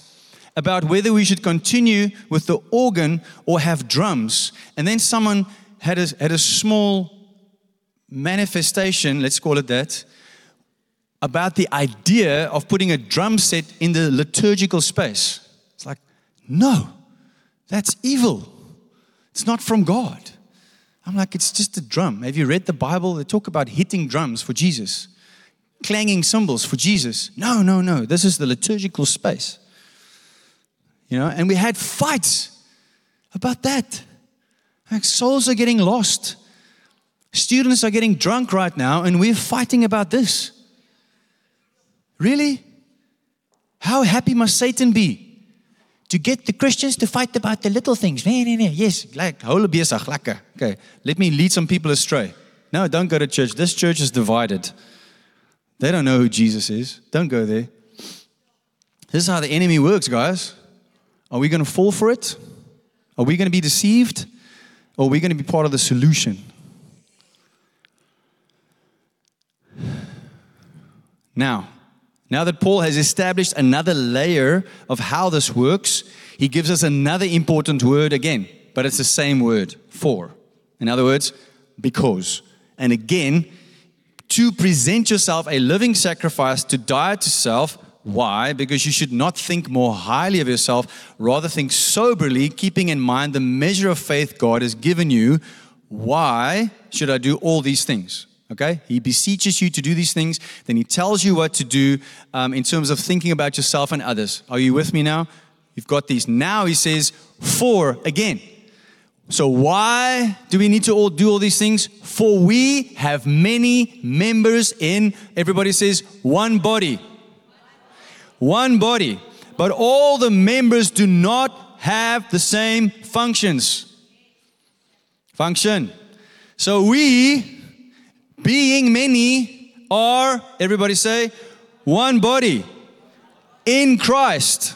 about whether we should continue with the organ or have drums. And then someone had a, had a small manifestation, let's call it that, about the idea of putting a drum set in the liturgical space. It's like, no, that's evil. It's not from God. I'm like, it's just a drum. Have you read the Bible? They talk about hitting drums for Jesus clanging cymbals for Jesus. No, no, no. This is the liturgical space. You know, and we had fights about that. Like souls are getting lost. Students are getting drunk right now, and we're fighting about this. Really? How happy must Satan be? To get the Christians to fight about the little things. Nee, nee, nee. Yes, like, lekker. Okay, let me lead some people astray. No, don't go to church. This church is divided. They don't know who Jesus is. Don't go there. This is how the enemy works, guys. Are we going to fall for it? Are we going to be deceived? Or are we going to be part of the solution? Now, now that Paul has established another layer of how this works, he gives us another important word again, but it's the same word, for. In other words, because. And again, to present yourself a living sacrifice to die to self. Why? Because you should not think more highly of yourself, rather think soberly, keeping in mind the measure of faith God has given you. Why should I do all these things? Okay? He beseeches you to do these things, then he tells you what to do um, in terms of thinking about yourself and others. Are you with me now? You've got these. Now he says, for again. So, why do we need to all do all these things? For we have many members in, everybody says, one body. One body. But all the members do not have the same functions. Function. So, we, being many, are, everybody say, one body in Christ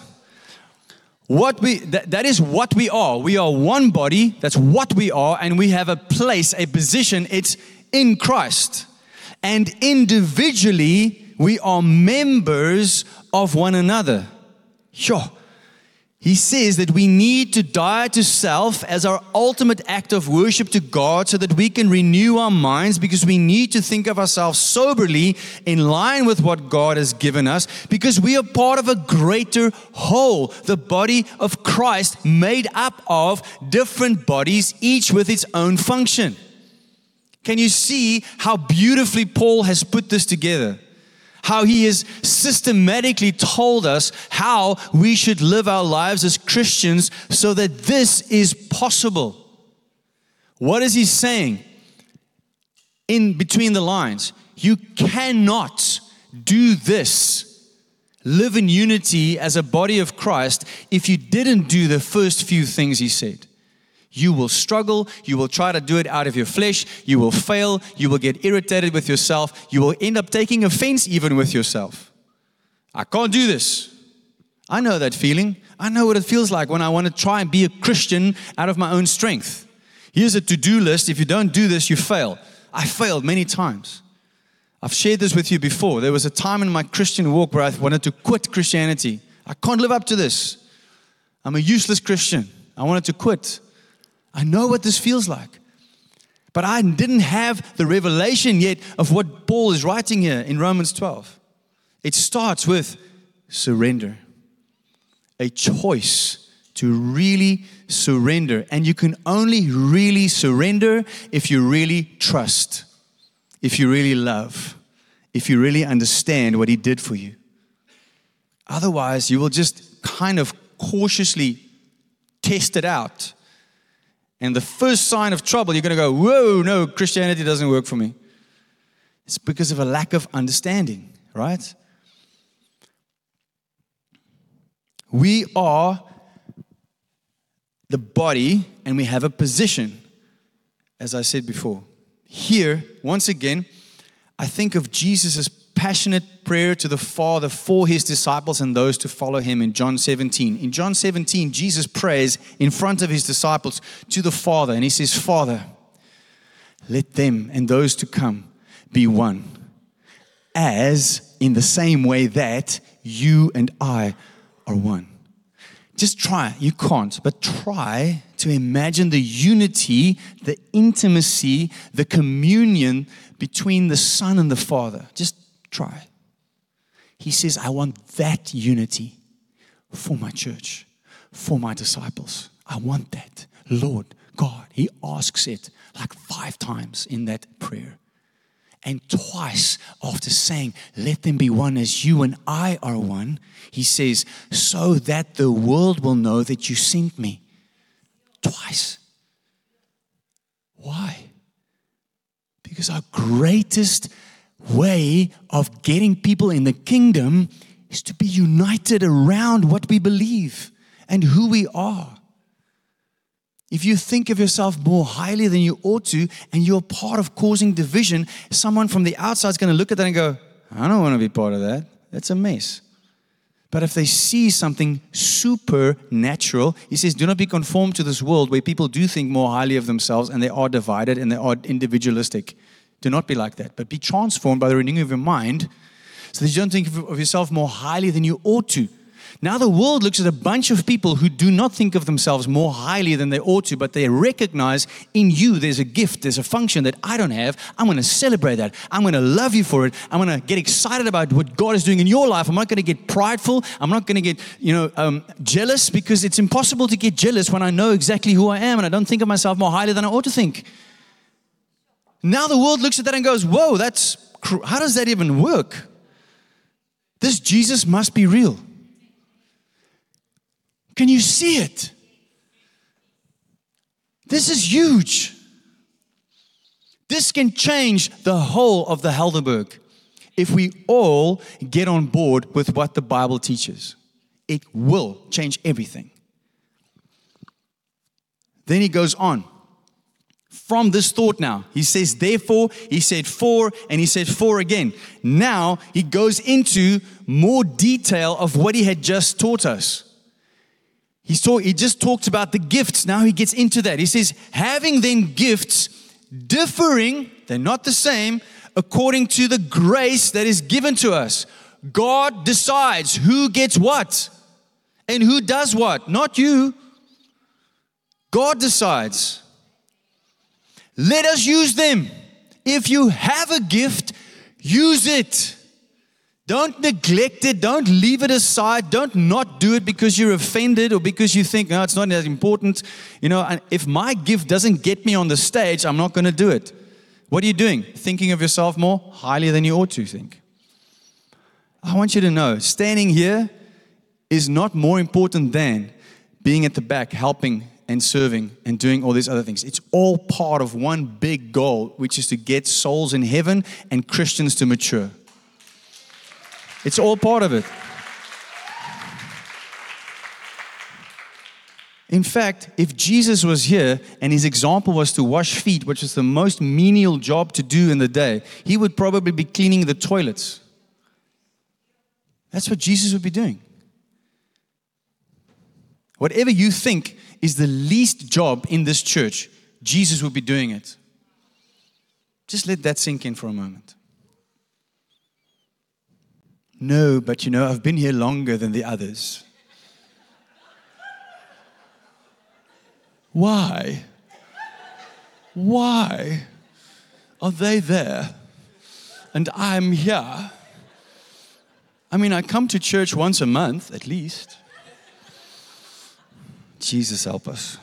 what we that, that is what we are. We are one body that's what we are and we have a place a position it's in christ. And individually we are members of one another. Sure he says that we need to die to self as our ultimate act of worship to God so that we can renew our minds because we need to think of ourselves soberly in line with what God has given us because we are part of a greater whole, the body of Christ made up of different bodies, each with its own function. Can you see how beautifully Paul has put this together? How he has systematically told us how we should live our lives as Christians so that this is possible. What is he saying? In between the lines, you cannot do this, live in unity as a body of Christ, if you didn't do the first few things he said. You will struggle. You will try to do it out of your flesh. You will fail. You will get irritated with yourself. You will end up taking offense even with yourself. I can't do this. I know that feeling. I know what it feels like when I want to try and be a Christian out of my own strength. Here's a to do list. If you don't do this, you fail. I failed many times. I've shared this with you before. There was a time in my Christian walk where I wanted to quit Christianity. I can't live up to this. I'm a useless Christian. I wanted to quit. I know what this feels like. But I didn't have the revelation yet of what Paul is writing here in Romans 12. It starts with surrender, a choice to really surrender. And you can only really surrender if you really trust, if you really love, if you really understand what He did for you. Otherwise, you will just kind of cautiously test it out and the first sign of trouble, you're going to go, Whoa, no, Christianity doesn't work for me. It's because of a lack of understanding, right? We are the body and we have a position, as I said before. Here, once again, I think of Jesus' passionate prayer to the Father for his disciples and those to follow him in John 17. In John 17, Jesus prays in front of his disciples to the Father, and he says, Father, let them and those to come be one, as in the same way that you and I are one. Just try, you can't, but try to imagine the unity, the intimacy, the communion between the Son and the Father. Just try. He says, I want that unity for my church, for my disciples. I want that. Lord God, He asks it like five times in that prayer. And twice after saying, Let them be one as you and I are one, He says, So that the world will know that you sent me. Twice. Why? Because our greatest way of getting people in the kingdom is to be united around what we believe and who we are. If you think of yourself more highly than you ought to, and you're part of causing division, someone from the outside is going to look at that and go, I don't want to be part of that. That's a mess. But if they see something supernatural, he says, do not be conformed to this world where people do think more highly of themselves and they are divided and they are individualistic. Do not be like that, but be transformed by the renewing of your mind so that you don't think of yourself more highly than you ought to. Now the world looks at a bunch of people who do not think of themselves more highly than they ought to, but they recognize in you there's a gift, there's a function that I don't have. I'm going to celebrate that. I'm going to love you for it. I'm going to get excited about what God is doing in your life. I'm not going to get prideful. I'm not going to get, you know, um, jealous because it's impossible to get jealous when I know exactly who I am and I don't think of myself more highly than I ought to think. Now the world looks at that and goes, "Whoa, that's how does that even work?" This Jesus must be real. Can you see it? This is huge. This can change the whole of the Helderberg if we all get on board with what the Bible teaches. It will change everything. Then he goes on. From this thought now, he says, therefore, he said for, and he said for again. Now he goes into more detail of what he had just taught us. He, saw, he just talked about the gifts. Now he gets into that. He says, having then gifts differing, they're not the same, according to the grace that is given to us. God decides who gets what and who does what, not you. God decides. Let us use them. If you have a gift, use it. Don't neglect it. Don't leave it aside. Don't not do it because you're offended or because you think, no, it's not that important. You know, if my gift doesn't get me on the stage, I'm not going to do it. What are you doing? Thinking of yourself more highly than you ought to think. I want you to know standing here is not more important than being at the back, helping and serving and doing all these other things. It's all part of one big goal, which is to get souls in heaven and Christians to mature. It's all part of it. In fact, if Jesus was here and his example was to wash feet, which is the most menial job to do in the day, he would probably be cleaning the toilets. That's what Jesus would be doing. Whatever you think is the least job in this church, Jesus would be doing it. Just let that sink in for a moment. No, but you know, I've been here longer than the others. Why? Why are they there and I'm here? I mean, I come to church once a month at least. Jesus help us.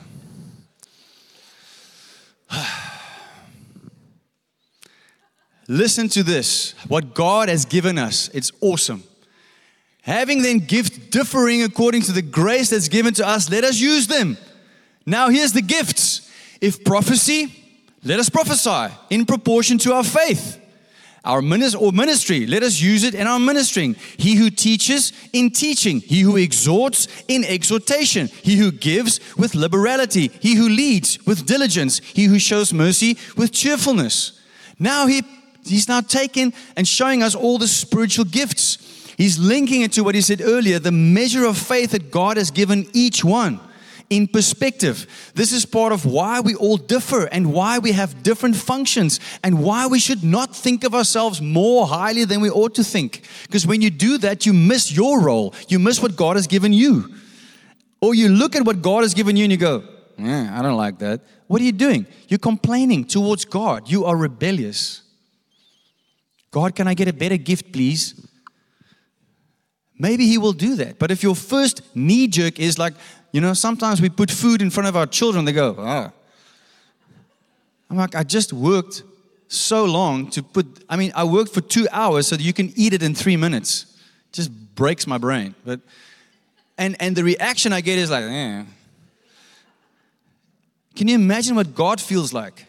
Listen to this what God has given us. It's awesome. Having then gifts differing according to the grace that's given to us, let us use them. Now, here's the gifts. If prophecy, let us prophesy in proportion to our faith. Our ministry let us use it in our ministering. He who teaches in teaching, he who exhorts in exhortation, he who gives with liberality, he who leads with diligence, he who shows mercy with cheerfulness. Now he He's now taken and showing us all the spiritual gifts. He's linking it to what he said earlier the measure of faith that God has given each one in perspective. This is part of why we all differ and why we have different functions and why we should not think of ourselves more highly than we ought to think. Because when you do that, you miss your role, you miss what God has given you. Or you look at what God has given you and you go, yeah, I don't like that. What are you doing? You're complaining towards God. You are rebellious. God, can I get a better gift, please? Maybe He will do that. But if your first knee jerk is like, you know, sometimes we put food in front of our children, they go, ah. I'm like, I just worked so long to put, I mean, I worked for two hours so that you can eat it in three minutes. It just breaks my brain. But, and, and the reaction I get is like, eh. Can you imagine what God feels like?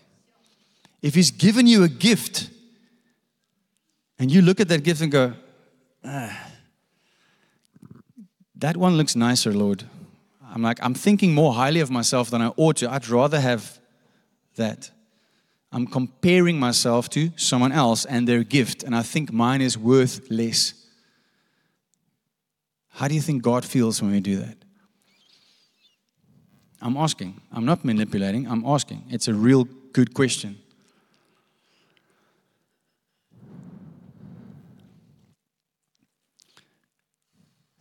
If He's given you a gift and you look at that gift and go, ah, that one looks nicer, Lord. I'm like, I'm thinking more highly of myself than I ought to. I'd rather have that. I'm comparing myself to someone else and their gift, and I think mine is worth less. How do you think God feels when we do that? I'm asking. I'm not manipulating, I'm asking. It's a real good question.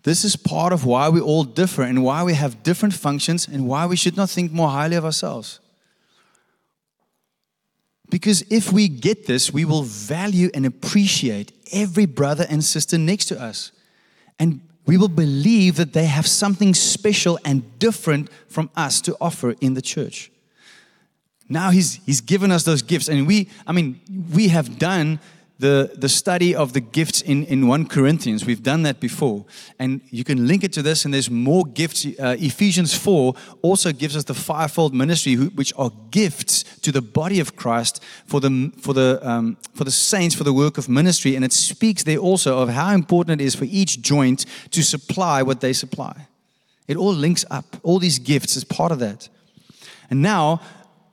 This is part of why we all differ and why we have different functions and why we should not think more highly of ourselves. Because if we get this, we will value and appreciate every brother and sister next to us. And we will believe that they have something special and different from us to offer in the church. Now he's, he's given us those gifts. And we, I mean, we have done the, the study of the gifts in, in 1 Corinthians. We've done that before. And you can link it to this, and there's more gifts. Uh, Ephesians 4 also gives us the fivefold ministry, which are gifts to the body of Christ for the, for, the, um, for the saints, for the work of ministry. And it speaks there also of how important it is for each joint to supply what they supply. It all links up. All these gifts is part of that. And now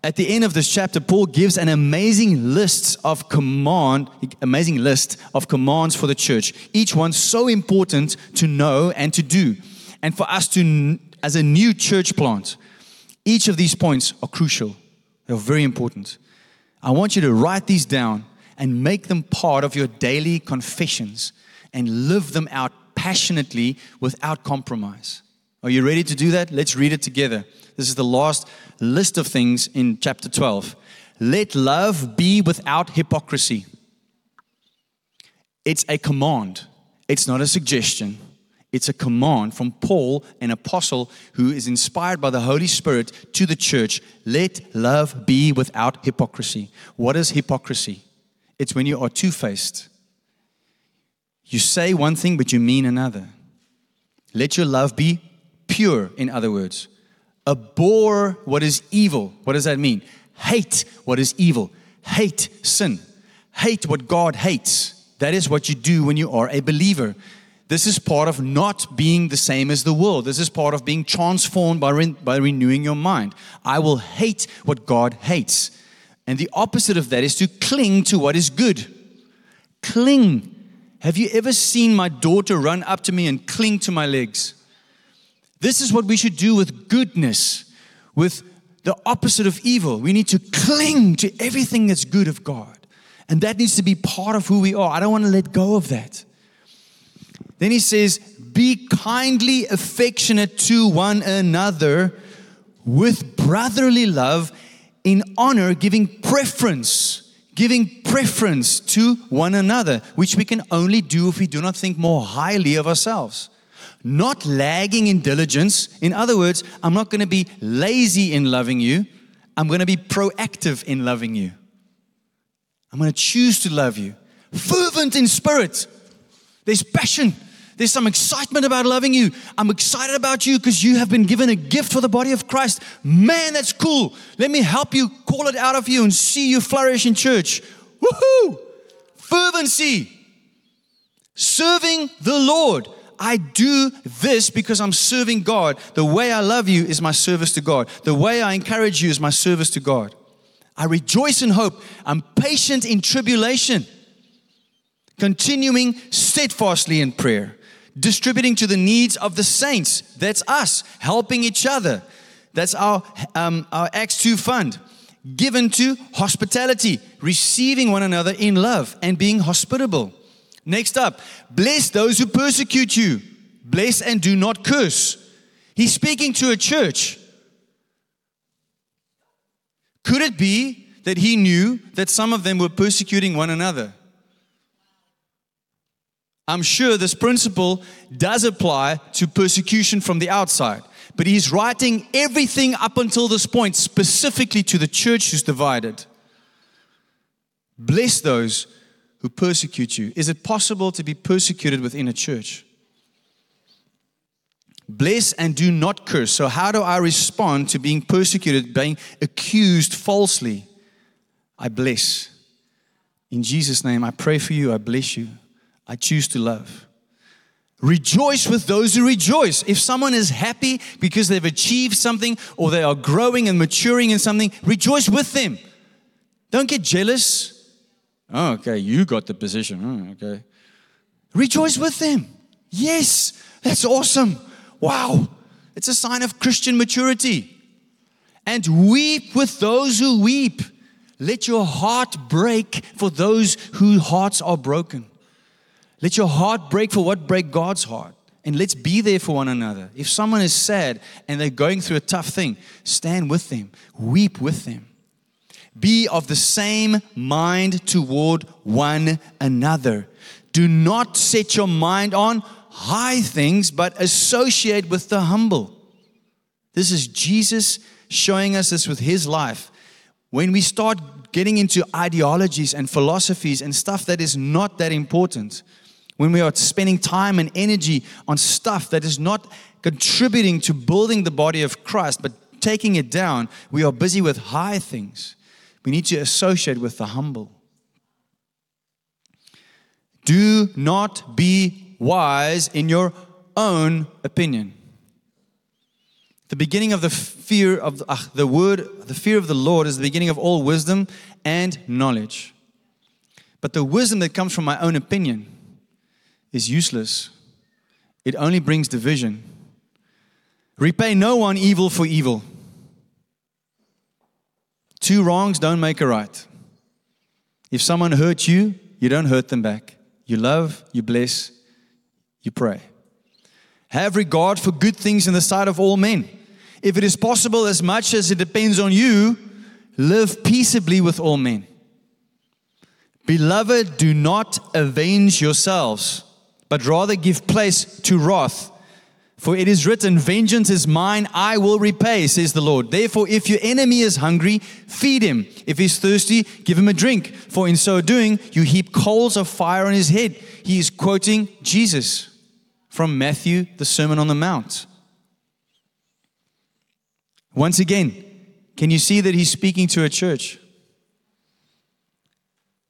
at the end of this chapter, Paul gives an amazing list of command, amazing list of commands for the church. Each one so important to know and to do. And for us to, as a new church plant, each of these points are crucial. They're very important. I want you to write these down and make them part of your daily confessions and live them out passionately without compromise. Are you ready to do that? Let's read it together. This is the last list of things in chapter 12. Let love be without hypocrisy. It's a command, it's not a suggestion. It's a command from Paul, an apostle who is inspired by the Holy Spirit to the church. Let love be without hypocrisy. What is hypocrisy? It's when you are two faced. You say one thing, but you mean another. Let your love be pure, in other words. Abhor what is evil. What does that mean? Hate what is evil. Hate sin. Hate what God hates. That is what you do when you are a believer. This is part of not being the same as the world. This is part of being transformed by, re- by renewing your mind. I will hate what God hates. And the opposite of that is to cling to what is good. Cling. Have you ever seen my daughter run up to me and cling to my legs? This is what we should do with goodness, with the opposite of evil. We need to cling to everything that's good of God. And that needs to be part of who we are. I don't want to let go of that. Then he says, Be kindly affectionate to one another with brotherly love, in honor, giving preference, giving preference to one another, which we can only do if we do not think more highly of ourselves not lagging in diligence. In other words, I'm not going to be lazy in loving you. I'm going to be proactive in loving you. I'm going to choose to love you. Fervent in spirit. There's passion. There's some excitement about loving you. I'm excited about you because you have been given a gift for the body of Christ. Man, that's cool. Let me help you call it out of you and see you flourish in church. Woohoo! Fervency. Serving the Lord. I do this because I'm serving God. The way I love you is my service to God. The way I encourage you is my service to God. I rejoice in hope. I'm patient in tribulation. Continuing steadfastly in prayer. Distributing to the needs of the saints. That's us. Helping each other. That's our, um, our Acts 2 fund. Given to hospitality. Receiving one another in love and being hospitable Next up, bless those who persecute you. Bless and do not curse. He's speaking to a church. Could it be that he knew that some of them were persecuting one another? I'm sure this principle does apply to persecution from the outside, but he's writing everything up until this point specifically to the church who's divided. Bless those who persecute you. Is it possible to be persecuted within a church? Bless and do not curse. So, how do I respond to being persecuted, being accused falsely? I bless. In Jesus' name, I pray for you. I bless you. I choose to love. Rejoice with those who rejoice. If someone is happy because they've achieved something or they are growing and maturing in something, rejoice with them. Don't get jealous. Oh, okay, you got the position. Oh, okay. Rejoice with them. Yes, that's awesome. Wow. It's a sign of Christian maturity. And weep with those who weep. Let your heart break for those whose hearts are broken. Let your heart break for what break God's heart. And let's be there for one another. If someone is sad and they're going through a tough thing, stand with them, weep with them. Be of the same mind toward one another. Do not set your mind on high things, but associate with the humble. This is Jesus showing us this with his life. When we start getting into ideologies and philosophies and stuff that is not that important, when we are spending time and energy on stuff that is not contributing to building the body of Christ, but taking it down, we are busy with high things. We need to associate with the humble. Do not be wise in your own opinion. The beginning of the fear of the, uh, the word, the fear of the Lord is the beginning of all wisdom and knowledge. But the wisdom that comes from my own opinion, is useless, it only brings division. Repay no one evil for evil. Two wrongs don't make a right. If someone hurts you, you don't hurt them back. You love, you bless, you pray. Have regard for good things in the sight of all men. If it is possible, as much as it depends on you, live peaceably with all men. Beloved, do not avenge yourselves but rather give place to wrath. For it is written, Vengeance is mine, I will repay, says the Lord. Therefore, if your enemy is hungry, feed him. If he's thirsty, give him a drink. For in so doing, you heap coals of fire on his head. He is quoting Jesus from Matthew, the Sermon on the Mount. Once again, can you see that he's speaking to a church?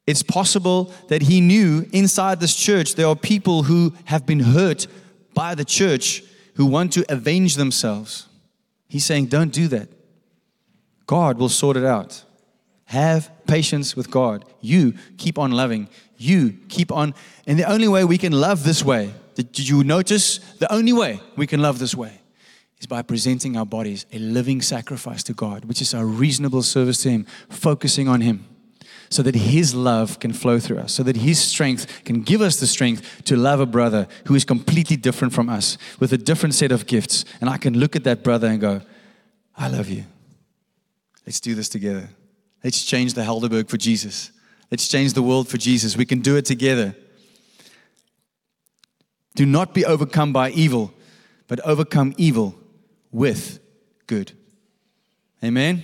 It's possible that he knew inside this church there are people who have been hurt by the church who want to avenge themselves. He's saying, Don't do that. God will sort it out. Have patience with God. You keep on loving. You keep on. And the only way we can love this way, did you notice? The only way we can love this way is by presenting our bodies a living sacrifice to God, which is our reasonable service to Him, focusing on Him so that His love can flow through us, so that His strength can give us the strength to love a brother who is completely different from us with a different set of gifts. And I can look at that brother and go, I love you. Let's do this together. Let's change the Helderberg for Jesus. Let's change the world for Jesus. We can do it together. Do not be overcome by evil, but overcome evil with good. Amen.